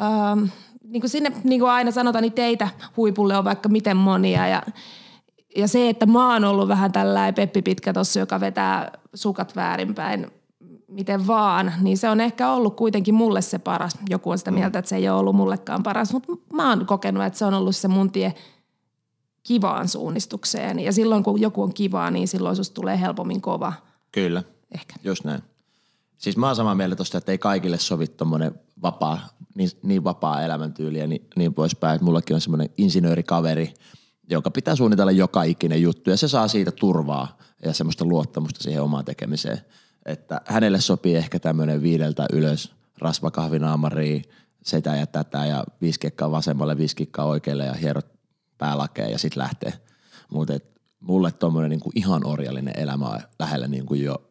ähm, niin kuin sinne niin kuin aina sanotaan, niin teitä huipulle on vaikka miten monia ja, ja se, että mä oon ollut vähän tällainen Peppi Pitkä tossa, joka vetää sukat väärinpäin miten vaan, niin se on ehkä ollut kuitenkin mulle se paras. Joku on sitä mieltä, että se ei ole ollut mullekaan paras, mutta mä oon kokenut, että se on ollut se mun tie kivaan suunnistukseen. Ja silloin kun joku on kivaa, niin silloin susta tulee helpommin kova. Kyllä, Ehkä. just näin. Siis mä oon samaa mieltä tosta, että ei kaikille sovi tommonen vapaa, niin, niin vapaa elämäntyyli ja niin, niin poispäin. Että mullakin on semmoinen insinöörikaveri, joka pitää suunnitella joka ikinen juttu ja se saa siitä turvaa ja semmoista luottamusta siihen omaan tekemiseen. Että hänelle sopii ehkä tämmöinen viideltä ylös rasvakahvinaamariin, sitä ja tätä ja viisi vasemmalle, viisi oikealle ja hierot päälakeen ja sitten lähtee. Mutta mulle tommonen niinku ihan orjallinen elämä on lähellä niinku jo,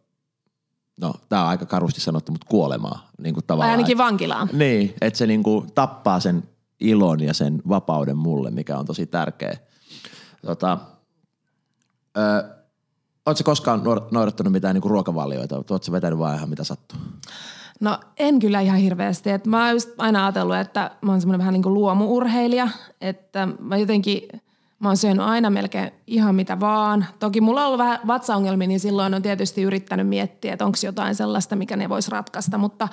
no tää on aika karusti sanottu, mutta kuolemaa. Niinku Tai tavallaan, ainakin et- vankilaan. niin, että se niinku tappaa sen ilon ja sen vapauden mulle, mikä on tosi tärkeä. Tota, ö, Oletko koskaan nuor- noudattanut mitään niinku ruokavalioita? Oletko vetänyt vaan ihan mitä sattuu? No en kyllä ihan hirveästi. Et mä oon just aina ajatellut, että mä oon semmoinen vähän niin kuin luomuurheilija. Että mä jotenkin, mä oon syönyt aina melkein ihan mitä vaan. Toki mulla on ollut vähän vatsaongelmia, niin silloin on tietysti yrittänyt miettiä, että onko jotain sellaista, mikä ne vois ratkaista. Mutta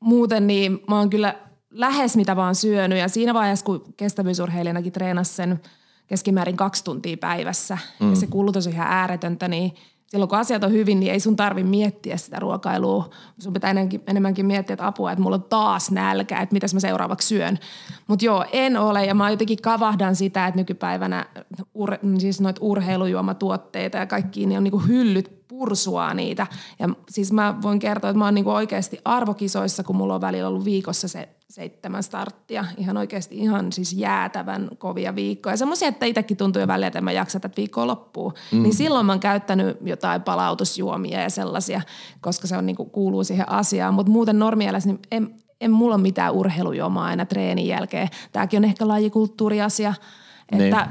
muuten niin mä oon kyllä lähes mitä vaan syönyt. Ja siinä vaiheessa, kun kestävyysurheilijanakin treenasi sen keskimäärin kaksi tuntia päivässä mm. ja se kulutus on ihan ääretöntä, niin silloin kun asiat on hyvin, niin ei sun tarvi miettiä sitä ruokailua. Sun pitää enemmänkin, enemmänkin miettiä, että apua, että mulla on taas nälkä, että mitäs mä seuraavaksi syön. Mutta joo, en ole ja mä jotenkin kavahdan sitä, että nykypäivänä ur, siis noita urheilujuomatuotteita ja kaikki, niin on niinku hyllyt pursua niitä. Ja siis mä voin kertoa, että mä oon niinku oikeasti arvokisoissa, kun mulla on välillä ollut viikossa se seitsemän starttia. Ihan oikeasti ihan siis jäätävän kovia viikkoja. Semmoisia, että itsekin tuntuu jo välillä, että mä jaksa tätä viikkoa loppuun. Mm. Niin silloin mä oon käyttänyt jotain palautusjuomia ja sellaisia, koska se on niinku, kuuluu siihen asiaan. Mutta muuten normielässä, niin en, en mulla ole mitään urheilujuomaa aina treenin jälkeen. Tämäkin on ehkä lajikulttuuriasia, että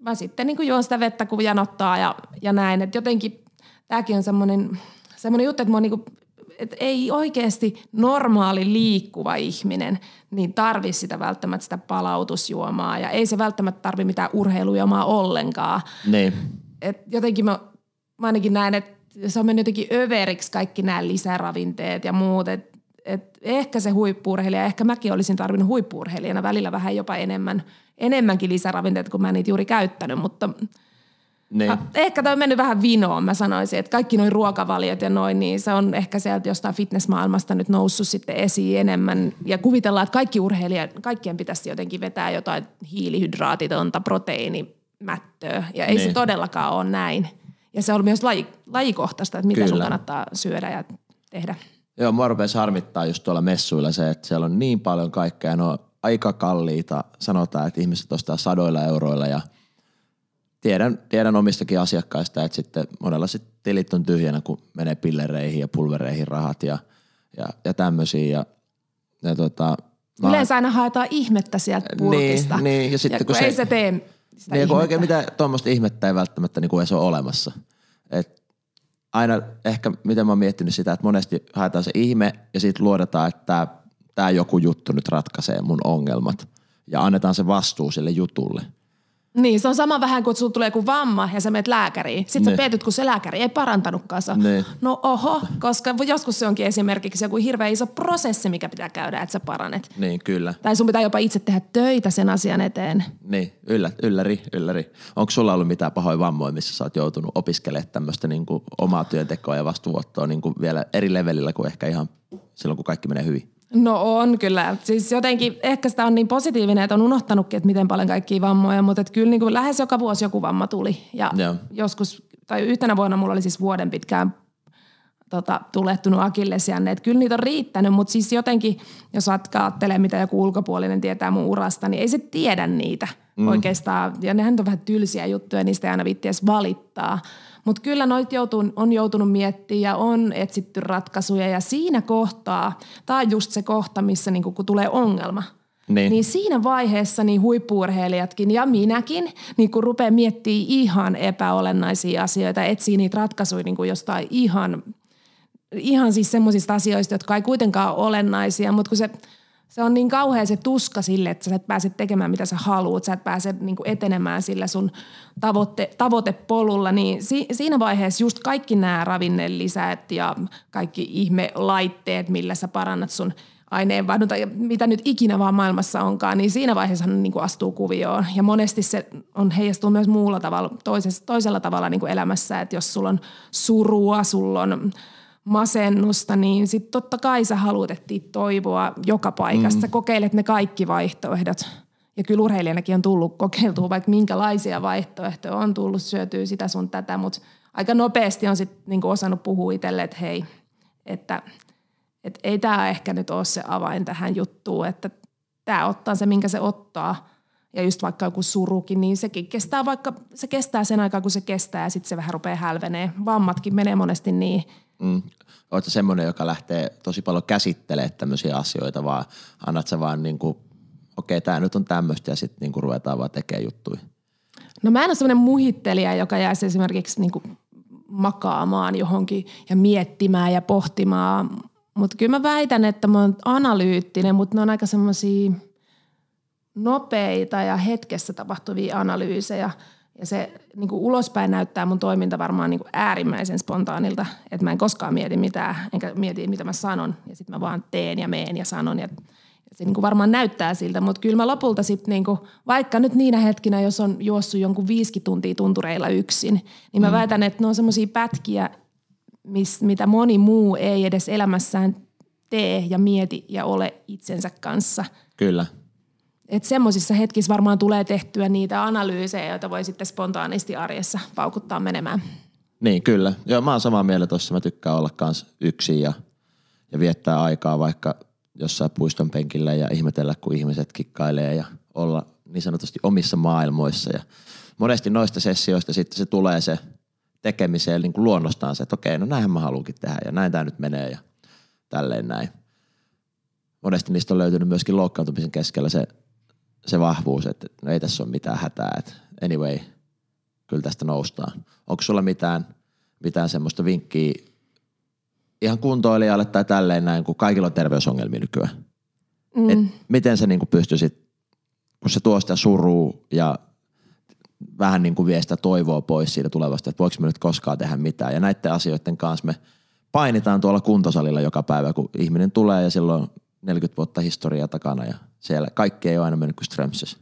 mä sitten niin juon sitä vettä, kun janottaa ja, ja näin. Että jotenkin tämäkin on semmoinen, semmoinen juttu, että mä oon niin kuin, että ei oikeasti normaali liikkuva ihminen niin tarvi sitä välttämättä sitä palautusjuomaa ja ei se välttämättä tarvi mitään urheilujuomaa ollenkaan. Niin. Et jotenkin mä, mä ainakin näen, että se on mennyt jotenkin överiksi kaikki nämä lisäravinteet ja muut. Et, et ehkä se huippuurheilija, ehkä mäkin olisin tarvinnut huippuurheilijana välillä vähän jopa enemmän, enemmänkin lisäravinteita, kun mä en niitä juuri käyttänyt, mutta Niin. Ah, Ehkä tämä on mennyt vähän vinoon, mä sanoisin, että kaikki noin ruokavaliot ja noin, niin se on ehkä sieltä jostain fitnessmaailmasta nyt noussut sitten esiin enemmän. Ja kuvitellaan, että kaikki urheilijat, kaikkien pitäisi jotenkin vetää jotain hiilihydraatitonta proteiinimättöä. Ja ei Niin. se todellakaan ole näin. Ja se on myös laji, lajikohtaista, että mitä sun Kyllä. kannattaa syödä ja tehdä. Joo, mua rupesi harmittaa just tuolla messuilla se, että siellä on niin paljon kaikkea, ne on aika kalliita. Sanotaan, että ihmiset ostaa sadoilla euroilla ja tiedän, tiedän omistakin asiakkaista, että sitten monella sitten tilit on tyhjänä, kun menee pillereihin ja pulvereihin rahat ja, ja, ja tämmöisiä. Ja, ja tota, Yleensä aina haetaan ihmettä sieltä purkista. Niin, niin, ja sitten kun, kun se- ei se tee sitä niin, kun oikein mitä tuommoista ihmettä ei välttämättä niin kuin edes ole olemassa. Et aina ehkä, miten mä oon miettinyt sitä, että monesti haetaan se ihme ja sitten luodetaan, että tämä joku juttu nyt ratkaisee mun ongelmat. Ja annetaan se vastuu sille jutulle. Niin, se on sama vähän kuin, että sulla tulee joku vamma ja sä menet lääkäriin. Sitten Niin. sä pietyt, kun se lääkäri ei parantanutkaan sä. Niin. No oho, koska joskus se onkin esimerkiksi joku hirveän iso prosessi, mikä pitää käydä, että sä paranet. Niin, kyllä. Tai sun pitää jopa itse tehdä töitä sen asian eteen. Niin, yllä, ylläri, ylläri. Onko sulla ollut mitään pahoja vammoja, missä sä oot joutunut opiskelemaan tämmöistä niin kuin omaa työntekoa ja vastuuottoa niin kuin vielä eri levelillä kuin ehkä ihan silloin, kun kaikki menee hyvin? No on kyllä. Siis jotenkin ehkä sitä on niin positiivinen, että on unohtanutkin, että miten paljon kaikkia vammoja, mutta että kyllä niin kuin lähes joka vuosi joku vamma tuli. Ja Joo. joskus, tai yhtenä vuonna mulla oli siis vuoden pitkään tota, tulehtunut akillesjänne. Että kyllä niitä on riittänyt, mutta siis jotenkin, jos ajattelee, mitä joku ulkopuolinen tietää mun urasta, niin ei se tiedä niitä mm. oikeastaan. Ja nehän on vähän tylsiä juttuja, niistä ei aina viitti edes valittaa. Mutta kyllä noit joutuu, on joutunut miettimään ja on etsitty ratkaisuja ja siinä kohtaa, on just se kohta, missä niinku, kun tulee ongelma, Niin. niin siinä vaiheessa niin huippuurheilijatkin ja minäkin, niin kun rupeaa miettimään ihan epäolennaisia asioita, etsii niitä ratkaisuja niin jostain ihan, ihan siis semmoisista asioista, jotka ei kuitenkaan ole olennaisia, mutta kun se, se on niin kauhea se tuska sille, että sä et pääse tekemään mitä sä haluat, sä et pääse niin kuin etenemään sillä sun tavoitte, tavoitepolulla, niin si, siinä vaiheessa just kaikki nämä ravinnelisät ja kaikki ihmelaitteet, millä sä parannat sun aineenvaihdunta tai mitä nyt ikinä vaan maailmassa onkaan, niin siinä vaiheessa hän niin astuu kuvioon. Ja monesti se on heijastuu myös muulla tavalla, toisella, toisella tavalla niin kuin elämässä, että jos sulla on surua, sulla on masennusta, niin sitten totta kai sä haluat toivoa joka paikassa. Mm. kokeilet ne kaikki vaihtoehdot. Ja kyllä urheilijanakin on tullut kokeiltua vaikka minkälaisia vaihtoehtoja on tullut syötyä sitä sun tätä, mutta aika nopeasti on sitten niinku osannut puhua itselle, että hei, että et ei tämä ehkä nyt ole se avain tähän juttuun, että tämä ottaa se, minkä se ottaa. Ja just vaikka joku surukin, niin sekin kestää vaikka, se kestää sen aikaa, kun se kestää ja sitten se vähän rupeaa hälvenee. Vammatkin menee monesti niin. Mm. Oletko semmoinen, joka lähtee tosi paljon käsittelemään tämmöisiä asioita, vaan annat sä vaan niin kuin, okei, okay, tämä nyt on tämmöistä ja sitten niin ruvetaan vaan tekemään juttuja? No mä en ole semmoinen muhittelija, joka jäisi esimerkiksi niin kuin makaamaan johonkin ja miettimään ja pohtimaan mutta kyllä mä väitän, että mä oon analyyttinen, mutta ne on aika semmoisia nopeita ja hetkessä tapahtuvia analyysejä. Ja se niin kuin ulospäin näyttää mun toiminta varmaan niin kuin äärimmäisen spontaanilta, että mä en koskaan mieti mitään, enkä mieti mitä mä sanon. Ja sitten mä vaan teen ja meen ja sanon ja se niin kuin varmaan näyttää siltä, mutta kyllä mä lopulta sitten, niin kuin, vaikka nyt niinä hetkinä, jos on juossut jonkun viisi tuntia tuntureilla yksin, niin mä mm. väitän, että ne on semmoisia pätkiä, mis, mitä moni muu ei edes elämässään tee ja mieti ja ole itsensä kanssa. Kyllä. Että semmoisissa hetkissä varmaan tulee tehtyä niitä analyysejä, joita voi sitten spontaanisti arjessa paukuttaa menemään. Niin, kyllä. Joo, mä oon samaa mieltä tuossa. Mä tykkään olla kans yksin ja, ja viettää aikaa vaikka jossain puiston penkillä ja ihmetellä, kun ihmiset kikkailee ja olla niin sanotusti omissa maailmoissa. Ja monesti noista sessioista sitten se tulee se – tekemiseen niin kuin luonnostaan se, että okei, no näinhän mä haluankin tehdä ja näin tämä nyt menee ja tälleen näin. Monesti niistä on löytynyt myöskin loukkaantumisen keskellä se, se vahvuus, että no ei tässä ole mitään hätää, että anyway, kyllä tästä noustaan. Onko sulla mitään, mitään semmoista vinkkiä ihan kuntoilijalle tai tälleen näin, kun kaikilla on terveysongelmia nykyään? Mm. Et miten sä niin pystyisit, kun se tuo sitä suruu ja vähän niin kuin vie sitä toivoa pois siitä tulevasta, että voiko me nyt koskaan tehdä mitään. Ja näiden asioiden kanssa me painitaan tuolla kuntosalilla joka päivä, kun ihminen tulee ja silloin 40 vuotta historiaa takana ja siellä kaikki ei ole aina mennyt kuin Strömsössä.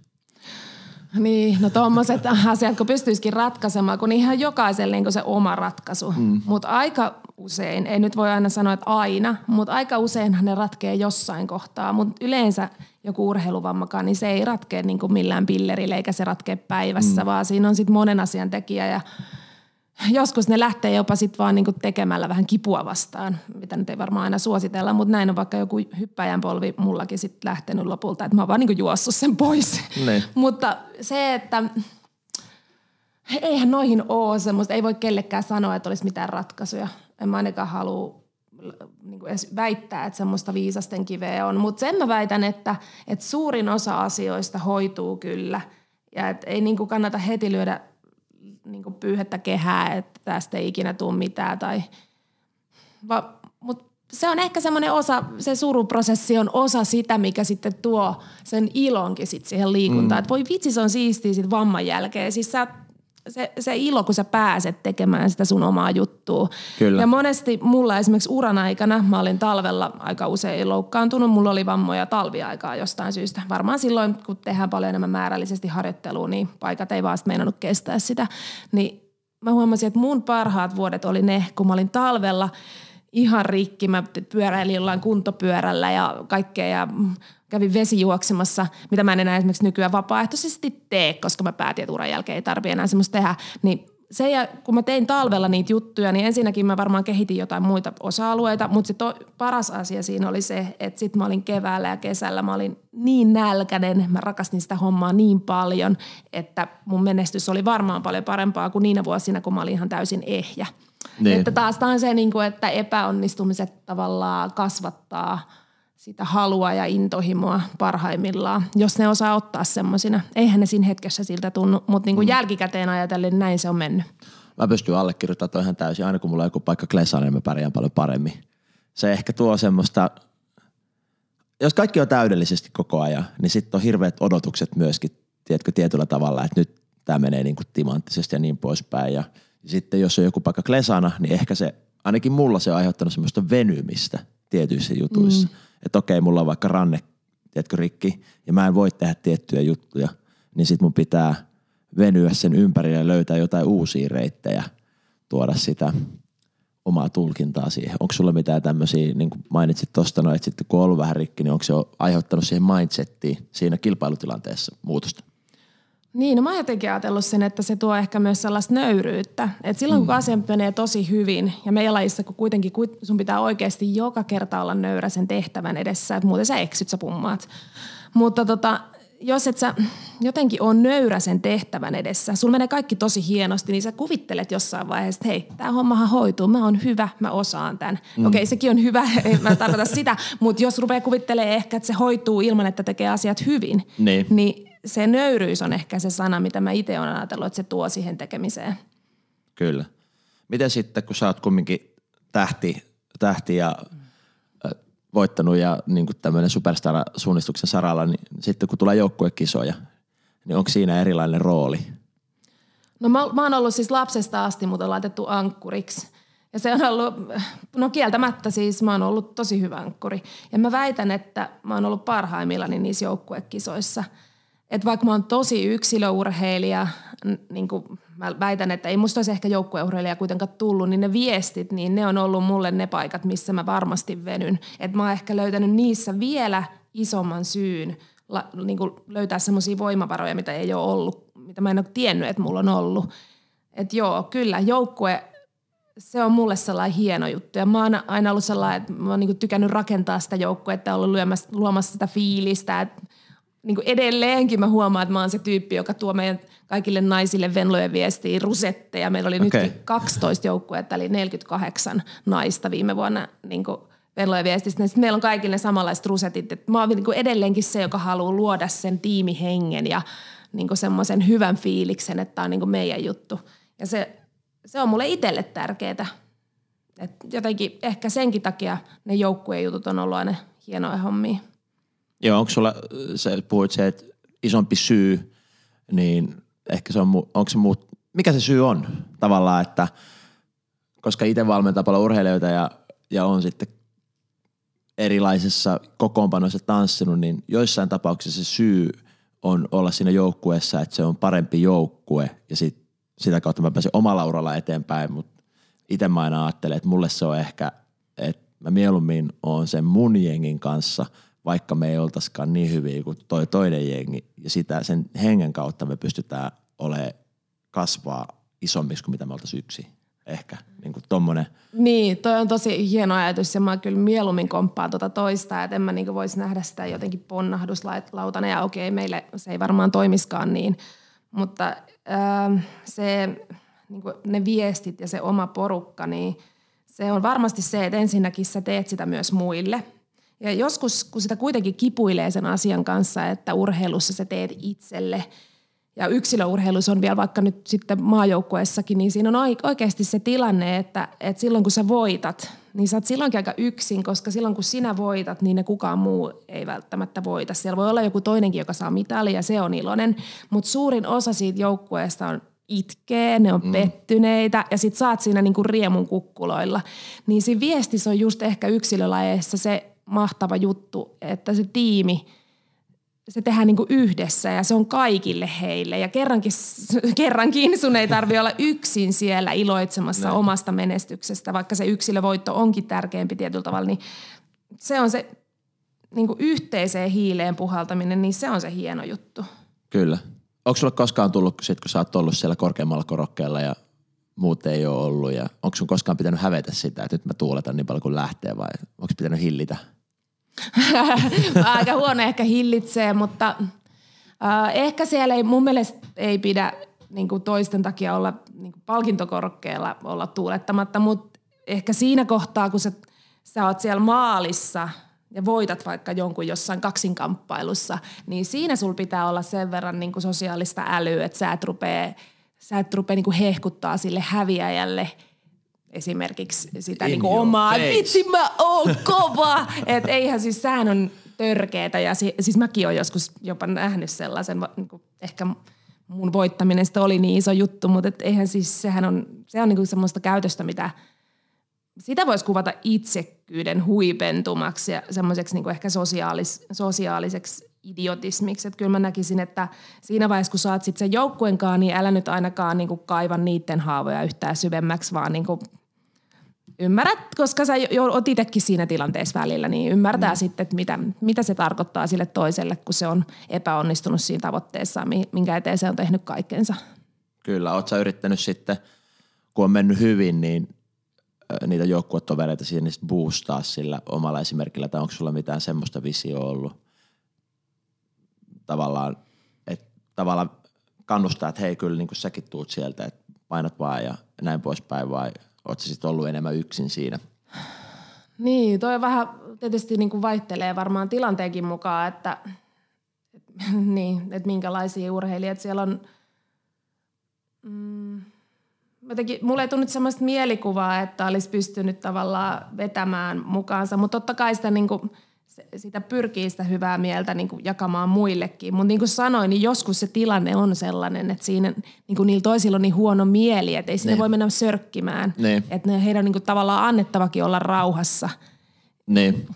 Niin, no tuommoiset asiat, kun pystyisikin ratkaisemaan, kun ihan jokaiselle niin se oma ratkaisu. Mm. Mutta aika usein, ei nyt voi aina sanoa, että aina, mutta aika useinhan ne ratkee jossain kohtaa. Mutta yleensä joku urheiluvammakaan, niin se ei ratkea niin kuin millään pillerillä eikä se ratkea päivässä, mm. vaan siinä on sitten monen asian tekijä ja joskus ne lähtee jopa sitten vaan niinku tekemällä vähän kipua vastaan, mitä nyt ei varmaan aina suositella, mutta näin on vaikka joku hyppäjän polvi mullakin sitten lähtenyt lopulta, että mä oon vaan niinku juossut sen pois. Ne. mutta se, että eihän noihin ole semmoista, ei voi kellekään sanoa, että olisi mitään ratkaisuja. En mä ainakaan halua niin edes väittää, että semmoista viisasten kiveä on. Mutta sen mä väitän, että, että suurin osa asioista hoituu kyllä. Ja että ei niin kannata heti lyödä niin pyyhettä kehää, että tästä ei ikinä tule mitään. Tai, va, mut se on ehkä semmoinen osa, se suruprosessi on osa sitä, mikä sitten tuo sen ilonkin sit siihen liikuntaan. Mm. Että voi vitsi, se on siistiä sit vamman jälkeen. Siis sä se, se ilo, kun sä pääset tekemään sitä sun omaa juttua. Kyllä. Ja monesti mulla esimerkiksi uran aikana, mä olin talvella aika usein loukkaantunut, mulla oli vammoja talviaikaa jostain syystä. Varmaan silloin, kun tehdään paljon enemmän määrällisesti harjoittelua, niin paikat ei vaan meinannut kestää sitä. Niin mä huomasin, että mun parhaat vuodet oli ne, kun mä olin talvella ihan rikki. Mä pyöräilin jollain kuntopyörällä ja kaikkea ja kävin vesijuoksemassa, mitä mä en enää esimerkiksi nykyään vapaaehtoisesti tee, koska mä päätin, että uran jälkeen ei tarvitse enää semmoista tehdä, niin se, ja kun mä tein talvella niitä juttuja, niin ensinnäkin mä varmaan kehitin jotain muita osa-alueita, mutta se to, paras asia siinä oli se, että sit mä olin keväällä ja kesällä, mä olin niin nälkäinen, mä rakastin sitä hommaa niin paljon, että mun menestys oli varmaan paljon parempaa kuin niinä vuosina, kun mä olin ihan täysin ehjä. Niin. Että taas tämä on se, niin kuin, että epäonnistumiset tavallaan kasvattaa – sitä halua ja intohimoa parhaimmillaan, jos ne osaa ottaa semmoisina. Eihän ne siinä hetkessä siltä tunnu, mutta niin kuin mm. jälkikäteen ajatellen näin se on mennyt. Mä pystyn allekirjoittamaan ihan täysin. Aina kun mulla on joku paikka klesana, niin mä pärjään paljon paremmin. Se ehkä tuo semmoista, jos kaikki on täydellisesti koko ajan, niin sitten on hirveät odotukset myöskin, tiedätkö, tietyllä tavalla, että nyt tämä menee niin kuin timanttisesti ja niin poispäin. Ja sitten jos on joku paikka klesana, niin ehkä se, ainakin mulla se on aiheuttanut semmoista venymistä – tietyissä jutuissa. Mm. Että okei, mulla on vaikka ranne, tiedätkö, rikki, ja mä en voi tehdä tiettyjä juttuja, niin sit mun pitää venyä sen ympärille ja löytää jotain uusia reittejä, tuoda sitä omaa tulkintaa siihen. Onko sulla mitään tämmöisiä, niin kuin mainitsit tuosta, no, että sitten kun on ollut vähän rikki, niin onko se aiheuttanut siihen mindsettiin siinä kilpailutilanteessa muutosta? Niin, no mä oon jotenkin ajatellut sen, että se tuo ehkä myös sellaista nöyryyttä. Et silloin kun mm. asia menee tosi hyvin ja meidän lajissa, kun kuitenkin sun pitää oikeasti joka kerta olla nöyrä sen tehtävän edessä, että muuten sä eksyt, sä pummaat. Mutta tota, jos et sä jotenkin on nöyrä sen tehtävän edessä, sulla menee kaikki tosi hienosti, niin sä kuvittelet jossain vaiheessa, että hei, tämä hommahan hoituu, mä oon hyvä, mä osaan tämän. Mm. Okei, okay, sekin on hyvä, ei mä tarkoita sitä, mutta jos rupeaa kuvittelemaan ehkä, että se hoituu ilman, että tekee asiat hyvin, niin, niin se nöyryys on ehkä se sana, mitä mä itse olen ajatellut, että se tuo siihen tekemiseen. Kyllä. Miten sitten, kun sä oot kumminkin tähti, tähti ja voittanut ja niin tämmöinen superstar-suunnistuksen saralla, niin sitten kun tulee joukkuekisoja, niin onko siinä erilainen rooli? No mä, mä oon ollut siis lapsesta asti, mutta on laitettu ankkuriksi. Ja se on ollut, no kieltämättä siis mä oon ollut tosi hyvä ankkuri. Ja mä väitän, että mä oon ollut parhaimmillani niissä joukkuekisoissa – että vaikka mä oon tosi yksilöurheilija, niin kuin mä väitän, että ei musta olisi ehkä joukkueurheilija kuitenkaan tullut, niin ne viestit, niin ne on ollut mulle ne paikat, missä mä varmasti venyn. Että mä oon ehkä löytänyt niissä vielä isomman syyn la, niin kuin löytää semmoisia voimavaroja, mitä ei ole ollut, mitä mä en ole tiennyt, että mulla on ollut. Että joo, kyllä, joukkue, se on mulle sellainen hieno juttu. Ja mä oon aina ollut sellainen, että mä oon niin tykännyt rakentaa sitä joukkuetta, ollut luomassa sitä fiilistä, että niin kuin edelleenkin mä huomaan, että mä oon se tyyppi, joka tuo meidän kaikille naisille venlojen viestiä rusetteja. Meillä oli okay. nyt 12 joukkuetta, eli 48 naista viime vuonna niin kuin venlojen viestistä. Sitten meillä on kaikille samanlaiset rusetit. Et mä oon niin kuin edelleenkin se, joka haluaa luoda sen tiimihengen ja niin kuin semmoisen hyvän fiiliksen, että tämä on niin kuin meidän juttu. Ja se, se on mulle itselle tärkeää. Et jotenkin ehkä senkin takia ne joukkueen jutut on ollut aina hienoja hommia. Joo, onko sulla, sä puhuit se, että isompi syy, niin ehkä se on, onko se muut, mikä se syy on tavallaan, että koska itse valmentaa paljon urheilijoita ja, ja on sitten erilaisissa kokoonpanoissa tanssinut, niin joissain tapauksissa se syy on olla siinä joukkueessa, että se on parempi joukkue ja sit, sitä kautta mä pääsen omalla uralla eteenpäin, mutta itse mä aina ajattelen, että mulle se on ehkä, että mä mieluummin oon sen mun jengin kanssa – vaikka me ei oltaisikaan niin hyviä kuin toi toinen jengi. Ja sitä sen hengen kautta me pystytään olemaan kasvaa isommiksi kuin mitä me oltaisiin yksi. Ehkä niin kuin tommonen. Niin, toi on tosi hieno ajatus ja mä kyllä mieluummin komppaan tuota toista, että en mä niin voisi nähdä sitä jotenkin ponnahduslautana ja okei, meille se ei varmaan toimiskaan niin, mutta äh, se, niin ne viestit ja se oma porukka, niin se on varmasti se, että ensinnäkin sä teet sitä myös muille – ja joskus, kun sitä kuitenkin kipuilee sen asian kanssa, että urheilussa sä teet itselle ja yksilöurheilussa on vielä vaikka nyt sitten maajoukkueessakin, niin siinä on oikeasti se tilanne, että, että silloin kun sä voitat, niin sä oot silloinkin aika yksin, koska silloin kun sinä voitat, niin ne kukaan muu ei välttämättä voita. Siellä voi olla joku toinenkin, joka saa mitali ja se on iloinen, mutta suurin osa siitä joukkueesta on itkee, ne on mm. pettyneitä ja sit saat siinä niinku riemun kukkuloilla. Niin siinä viestissä on just ehkä yksilölajeissa se mahtava juttu, että se tiimi, se tehdään niin yhdessä ja se on kaikille heille. Ja kerrankin, kerrankin sun ei tarvi olla yksin siellä iloitsemassa Näin. omasta menestyksestä, vaikka se yksilövoitto onkin tärkeämpi tietyllä tavalla, niin se on se niin yhteiseen hiileen puhaltaminen, niin se on se hieno juttu. Kyllä. Onko sulle koskaan tullut, sit, kun sä oot ollut siellä korkeammalla korokkeella ja muut ei ole ollut, ja onko sun koskaan pitänyt hävetä sitä, että nyt mä tuuletan niin paljon kuin lähtee, vai onko pitänyt hillitä? Aika huono ehkä hillitsee, mutta äh, ehkä siellä ei, mun mielestä ei pidä niin kuin toisten takia olla niin kuin palkintokorokkeella olla tuulettamatta, mutta ehkä siinä kohtaa, kun sä, sä oot siellä maalissa ja voitat vaikka jonkun jossain kaksinkamppailussa, niin siinä sul pitää olla sen verran niin kuin sosiaalista älyä, että sä et rupee, sä et rupea niin kuin hehkuttaa sille häviäjälle – esimerkiksi sitä niin kuin omaa, vitsi mä oon kova. että eihän siis, sehän on törkeetä ja si, siis mäkin olen joskus jopa nähnyt sellaisen, niin kuin ehkä mun voittaminen oli niin iso juttu, mutta et eihän siis, sehän on, se on niin kuin semmoista käytöstä, mitä sitä voisi kuvata itsekkyyden huipentumaksi ja semmoiseksi niin ehkä sosiaalis, sosiaaliseksi idiotismiksi. Että kyllä mä näkisin, että siinä vaiheessa, kun saat sitten sen joukkuenkaan, niin älä nyt ainakaan niin kuin kaiva niiden haavoja yhtään syvemmäksi, vaan niin kuin ymmärrät, koska sä oot itsekin siinä tilanteessa välillä, niin ymmärtää mm. sitten, että mitä, mitä se tarkoittaa sille toiselle, kun se on epäonnistunut siinä tavoitteessa, minkä eteen se on tehnyt kaikkensa. Kyllä, oot sä yrittänyt sitten, kun on mennyt hyvin, niin niitä joukkuetovereita siihen niin boostaa sillä omalla esimerkillä, tai onko sulla mitään semmoista visioa ollut? Tavallaan, että tavallaan kannustaa, että hei kyllä niin kuin säkin tuut sieltä, että painat vaan ja näin poispäin, vai oot sitten ollut enemmän yksin siinä? Niin, toi vähän tietysti niin kuin vaihtelee varmaan tilanteenkin mukaan, että, niin, että minkälaisia urheilijat siellä on. Mm, jotenkin, mulle ei tullut sellaista mielikuvaa, että olisi pystynyt tavallaan vetämään mukaansa, mutta totta kai sitä, niin kuin, sitä pyrkii sitä hyvää mieltä niin kuin jakamaan muillekin. Mutta niin kuin sanoin, niin joskus se tilanne on sellainen, että siinä niin kuin niillä toisilla on niin huono mieli, että ei sinne niin. voi mennä sörkkimään. Niin. Että heidän on niin kuin tavallaan annettavakin olla rauhassa. Niin.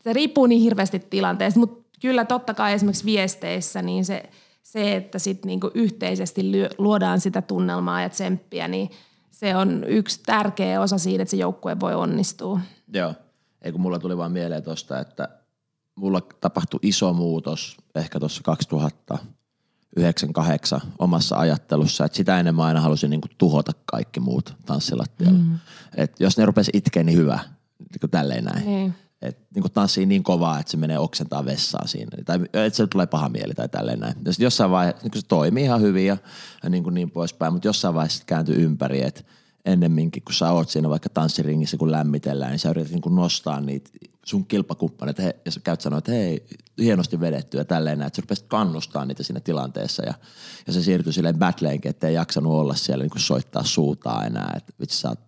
Se riippuu niin hirveästi tilanteesta, mutta kyllä totta kai esimerkiksi viesteissä niin se – se, että sitten niinku yhteisesti luodaan sitä tunnelmaa ja tsemppiä, niin se on yksi tärkeä osa siinä, että se joukkue voi onnistua. Joo. Ei kun mulla tuli vaan mieleen tuosta, että mulla tapahtui iso muutos ehkä tuossa 2009 omassa ajattelussa, että sitä ennen mä aina halusin niinku tuhota kaikki muut tanssilattialla. Mm. Et jos ne rupesi itkeä, niin hyvä, niin tälleen näin. Niin että niin tanssii niin kovaa, että se menee oksentaa vessaa siinä. Tai että se tulee paha mieli tai tälleen näin. Ja jossain vaiheessa niin se toimii ihan hyvin ja, ja niin, kuin niin poispäin, mutta jossain vaiheessa kääntyy ympäri, että ennemminkin kun sä oot siinä vaikka tanssiringissä kun lämmitellään, niin sä yrität niin nostaa niitä sun kilpakumppaneita. Ja sä käyt sanoa, että hei, hienosti vedetty ja tälleen näin, että sä rupesit kannustaa niitä siinä tilanteessa. Ja, ja se siirtyi silleen battleenkin, että ei jaksanut olla siellä niin soittaa suutaa enää, että vitsi sä oot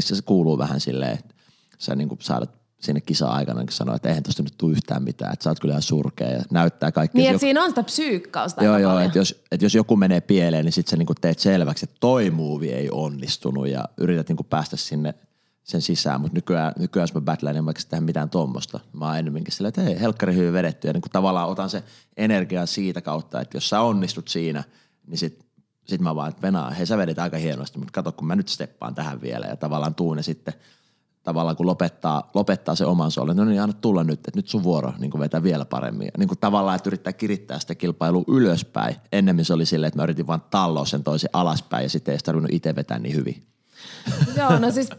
se kuuluu vähän silleen, että sä niin kuin saadat sinne kisa-aikana, kun sanoi, että eihän tuosta nyt tule yhtään mitään, että sä oot kyllä ihan surkea ja näyttää kaikki. Niin, että joku... siinä on sitä psyykkausta Joo, joo, että jos, että jos joku menee pieleen, niin sitten sä niinku teet selväksi, että toi muuvi ei onnistunut ja yrität niinku päästä sinne sen sisään, mutta nykyään, nykyään jos mä battleen, niin mä tehdä mitään tuommoista. Mä oon ennemminkin silleen, että hei, helkkari hyvin vedetty ja niin kuin tavallaan otan se energiaa siitä kautta, että jos sä onnistut siinä, niin sit, sit mä vaan, että Venaa, hei sä vedit aika hienosti, mutta kato kun mä nyt steppaan tähän vielä ja tavallaan tuun ja sitten – tavallaan kun lopettaa, lopettaa se oman soolin, no niin anna tulla nyt, että nyt sun vuoro niin kuin vetää vielä paremmin. Ja niin kuin tavallaan, että yrittää kirittää sitä kilpailua ylöspäin. Ennemmin se oli silleen, että mä yritin vaan talloa sen toisen alaspäin ja sitten ei tarvinnut itse vetää niin hyvin. Joo, no siis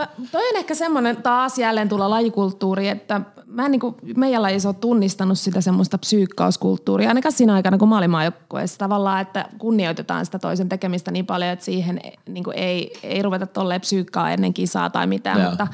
Mä, toi on ehkä semmoinen taas jälleen tulla lajikulttuuri, että mä en niin kuin, meidän lajissa ole tunnistanut sitä semmoista psyykkauskulttuuria, ainakaan siinä aikana, kun mä olin maajoukkueessa tavallaan, että kunnioitetaan sitä toisen tekemistä niin paljon, että siihen niin kuin ei, ei ruveta tolleen psyykkaa ennen kisaa tai mitään, Joo. mutta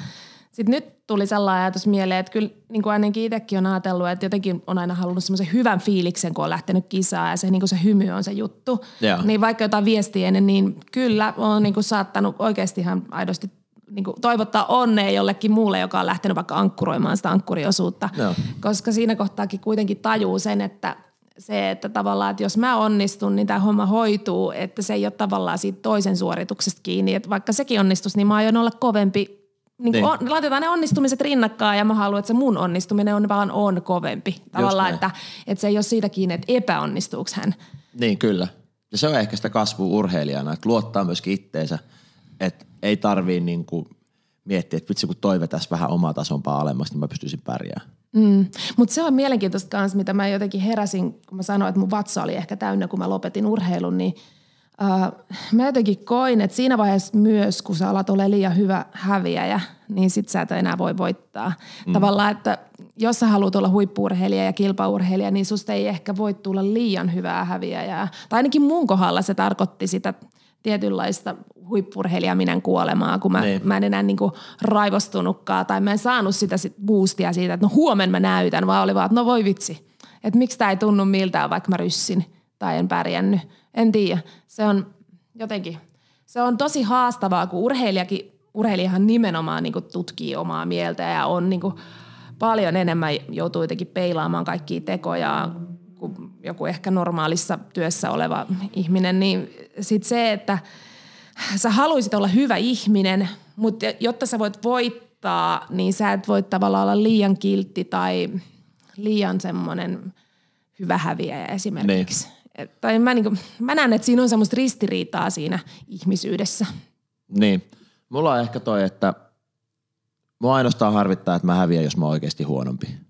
sitten nyt tuli sellainen ajatus mieleen, että kyllä niin kuin ainakin itsekin on ajatellut, että jotenkin on aina halunnut semmoisen hyvän fiiliksen, kun on lähtenyt kisaan ja se, niin kuin se hymy on se juttu. Joo. Niin vaikka jotain viestiä ennen, niin kyllä on niin kuin saattanut oikeasti ihan aidosti niin kuin toivottaa onnea jollekin muulle, joka on lähtenyt vaikka ankkuroimaan sitä ankkuriosuutta. Joo. Koska siinä kohtaakin kuitenkin tajuu sen, että se, että tavallaan, että jos mä onnistun, niin tämä homma hoituu, että se ei ole tavallaan siitä toisen suorituksesta kiinni. Että vaikka sekin onnistus, niin mä aion olla kovempi. Niin niin. On, laitetaan ne onnistumiset rinnakkain ja mä haluan, että se mun onnistuminen on vaan on kovempi. Tavallaan, että, että se ei ole siitä kiinni, että epäonnistuuko hän. Niin, kyllä. Ja se on ehkä sitä kasvua urheilijana, että luottaa myöskin itteensä – että ei tarvii niinku miettiä, että vitsi kun toive tässä vähän omaa tasompaa alemmas, niin mä pystyisin pärjäämään. Mm. Mutta se on mielenkiintoista myös, mitä mä jotenkin heräsin, kun mä sanoin, että mun vatsa oli ehkä täynnä, kun mä lopetin urheilun, niin uh, mä jotenkin koin, että siinä vaiheessa myös, kun sä alat olla liian hyvä häviäjä, niin sit sä et enää voi voittaa. Mm. Tavallaan, että jos sä haluat olla huippuurheilija ja kilpaurheilija, niin susta ei ehkä voi tulla liian hyvää häviäjää. Tai ainakin mun kohdalla se tarkoitti sitä tietynlaista huippurheilijaminen kuolemaa, kun mä, niin. mä en enää niin kuin raivostunutkaan tai mä en saanut sitä sit boostia siitä, että no huomen mä näytän, vaan oli vaan, että no voi vitsi, että miksi tämä ei tunnu miltään, vaikka mä ryssin tai en pärjännyt. En tiedä. Se on jotenkin, se on tosi haastavaa, kun urheilijakin, urheilijahan nimenomaan niin tutkii omaa mieltä ja on niin paljon enemmän joutuu jotenkin peilaamaan kaikkia tekoja kuin joku ehkä normaalissa työssä oleva ihminen, niin sitten se, että sä haluaisit olla hyvä ihminen, mutta jotta sä voit voittaa, niin sä et voi tavallaan olla liian kiltti tai liian semmoinen hyvä häviäjä esimerkiksi. Niin. Tai mä, niin kuin, mä näen, että siinä on semmoista ristiriitaa siinä ihmisyydessä. Niin. Mulla on ehkä toi, että mua ainoastaan harvittaa, että mä häviän, jos mä oon oikeasti huonompi.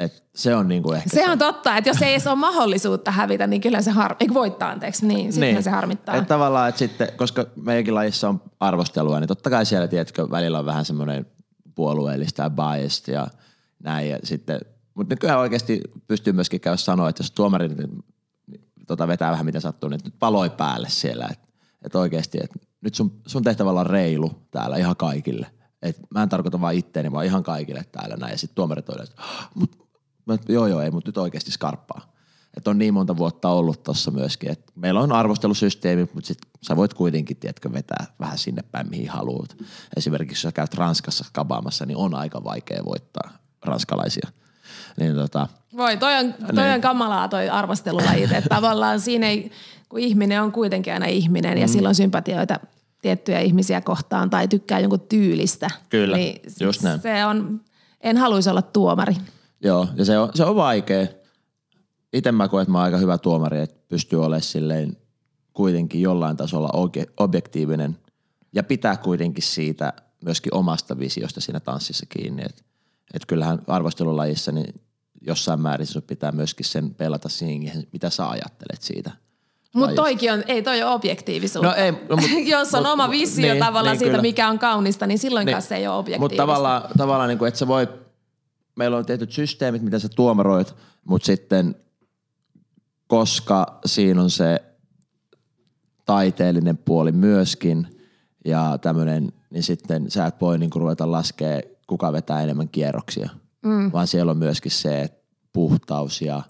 Et se on niinku ehkä se on totta, että jos ei edes ole mahdollisuutta hävitä, niin kyllä se har... Eikö voittaa, anteeksi, niin sitten niin. se harmittaa. Et tavallaan, että sitten, koska meidänkin lajissa on arvostelua, niin totta kai siellä, tiedätkö, välillä on vähän semmoinen puolueellista ja biased ja näin. Ja sitten, mutta nykyään oikeasti pystyy myöskin käydä sanoa, että jos tuomari niin, tota, vetää vähän mitä sattuu, niin nyt paloi päälle siellä. Että et oikeasti, että nyt sun, sun tehtävä on reilu täällä ihan kaikille. Et mä en tarkoita vain itteeni, vaan ihan kaikille täällä näin. Ja sitten tuomarit on, että mut Mä, joo joo, ei, mutta nyt oikeasti skarppaa. Että on niin monta vuotta ollut tuossa myöskin, että meillä on arvostelusysteemi, mutta sit sä voit kuitenkin, tiedätkö, vetää vähän sinne päin, mihin haluat. Esimerkiksi jos sä käyt Ranskassa kabaamassa, niin on aika vaikea voittaa ranskalaisia. Niin tota, Voi, toi on, toi niin. on kamalaa toi arvostelulajit, että tavallaan siinä ei, kun ihminen on kuitenkin aina ihminen mm. ja silloin sympatioita tiettyjä ihmisiä kohtaan tai tykkää jonkun tyylistä. Kyllä, niin just näin. Se on, en haluaisi olla tuomari. Joo, ja se on, se on vaikea. Itse mä koen, että mä oon aika hyvä tuomari, että pystyy olemaan silleen kuitenkin jollain tasolla objektiivinen ja pitää kuitenkin siitä myöskin omasta visiosta siinä tanssissa kiinni. Että et kyllähän arvostelulajissa niin jossain määrin sun pitää myöskin sen pelata siihen, mitä sä ajattelet siitä. Mutta toikin on, ei toi ole objektiivisuutta. No ei, no, mut, Jos on mut, oma visio niin, tavallaan niin, siitä, kyllä. mikä on kaunista, niin silloin niin. se ei ole objektiivista. Mutta tavallaan, tavallaan niin kuin, että sä voi meillä on tietyt systeemit, mitä sä tuomaroit, mutta sitten koska siinä on se taiteellinen puoli myöskin ja tämmöinen, niin sitten sä et voi niinku ruveta laskea, kuka vetää enemmän kierroksia, mm. vaan siellä on myöskin se puhtaus ja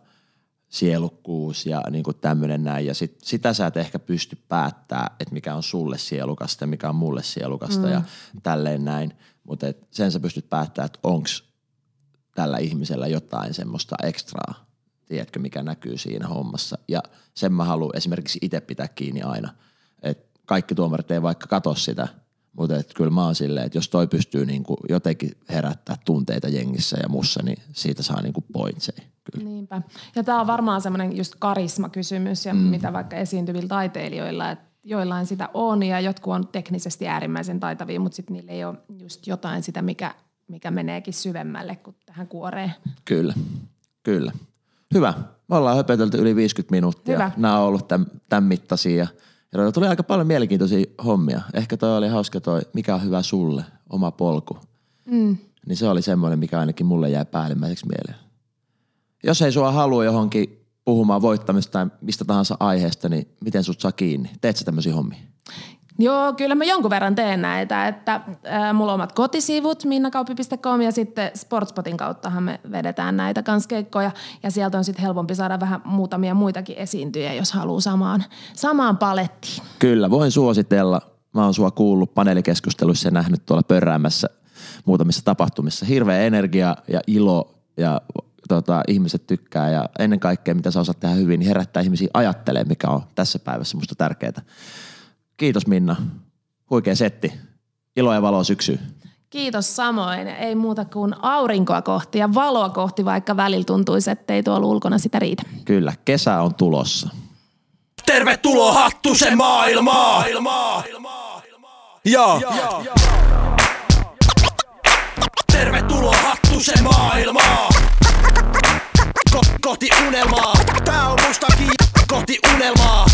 sielukkuus ja niinku tämmöinen näin. Ja sit, sitä sä et ehkä pysty päättää, että mikä on sulle sielukasta ja mikä on mulle sielukasta mm. ja tälleen näin. Mutta sen sä pystyt päättämään, että onks tällä ihmisellä jotain semmoista ekstraa, tiedätkö, mikä näkyy siinä hommassa. Ja sen mä haluan esimerkiksi itse pitää kiinni aina. että kaikki tuomarit ei vaikka katso sitä, mutta et kyllä mä oon silleen, että jos toi pystyy niinku jotenkin herättää tunteita jengissä ja mussa, niin siitä saa niinku pointsei. Kyllä. Niinpä. Ja tämä on varmaan semmoinen just karismakysymys, ja mm. mitä vaikka esiintyvillä taiteilijoilla, että joillain sitä on ja jotkut on teknisesti äärimmäisen taitavia, mutta sitten niillä ei ole just jotain sitä, mikä mikä meneekin syvemmälle kuin tähän kuoreen. Kyllä, kyllä. Hyvä. Me ollaan höpötelty yli 50 minuuttia. Hyvä. Nämä on ollut tämän, tämän mittaisia. Ja tuli aika paljon mielenkiintoisia hommia. Ehkä toi oli hauska toi, mikä on hyvä sulle, oma polku. Mm. Niin se oli semmoinen, mikä ainakin mulle jäi päällimmäiseksi mieleen. Jos ei sua halua johonkin puhumaan voittamista tai mistä tahansa aiheesta, niin miten sut saa kiinni? Teet sä tämmöisiä hommia? Joo, kyllä mä jonkun verran teen näitä, että äh, mulla on omat kotisivut minnakauppi.com ja sitten Sportspotin kauttahan me vedetään näitä kanskeikkoja ja sieltä on sitten helpompi saada vähän muutamia muitakin esiintyjä, jos haluaa samaan, samaan palettiin. Kyllä, voin suositella. Mä oon sua kuullut paneelikeskusteluissa ja nähnyt tuolla pörräämässä muutamissa tapahtumissa. Hirveä energia ja ilo ja tota, ihmiset tykkää ja ennen kaikkea mitä sä osaat tehdä hyvin, niin herättää ihmisiä ajattelemaan, mikä on tässä päivässä musta tärkeää. Kiitos Minna. Huikea setti. Iloa ja valoa syksyyn. Kiitos samoin. Ei muuta kuin aurinkoa kohti ja valoa kohti, vaikka välillä tuntuisi, ettei tuolla ulkona sitä riitä. Kyllä, kesä on tulossa. Tervetuloa Hattusen maailmaan! Joo. Tervetuloa Hattusen maailmaan! Ko- kohti unelmaa. Tää on musta kohti unelmaa.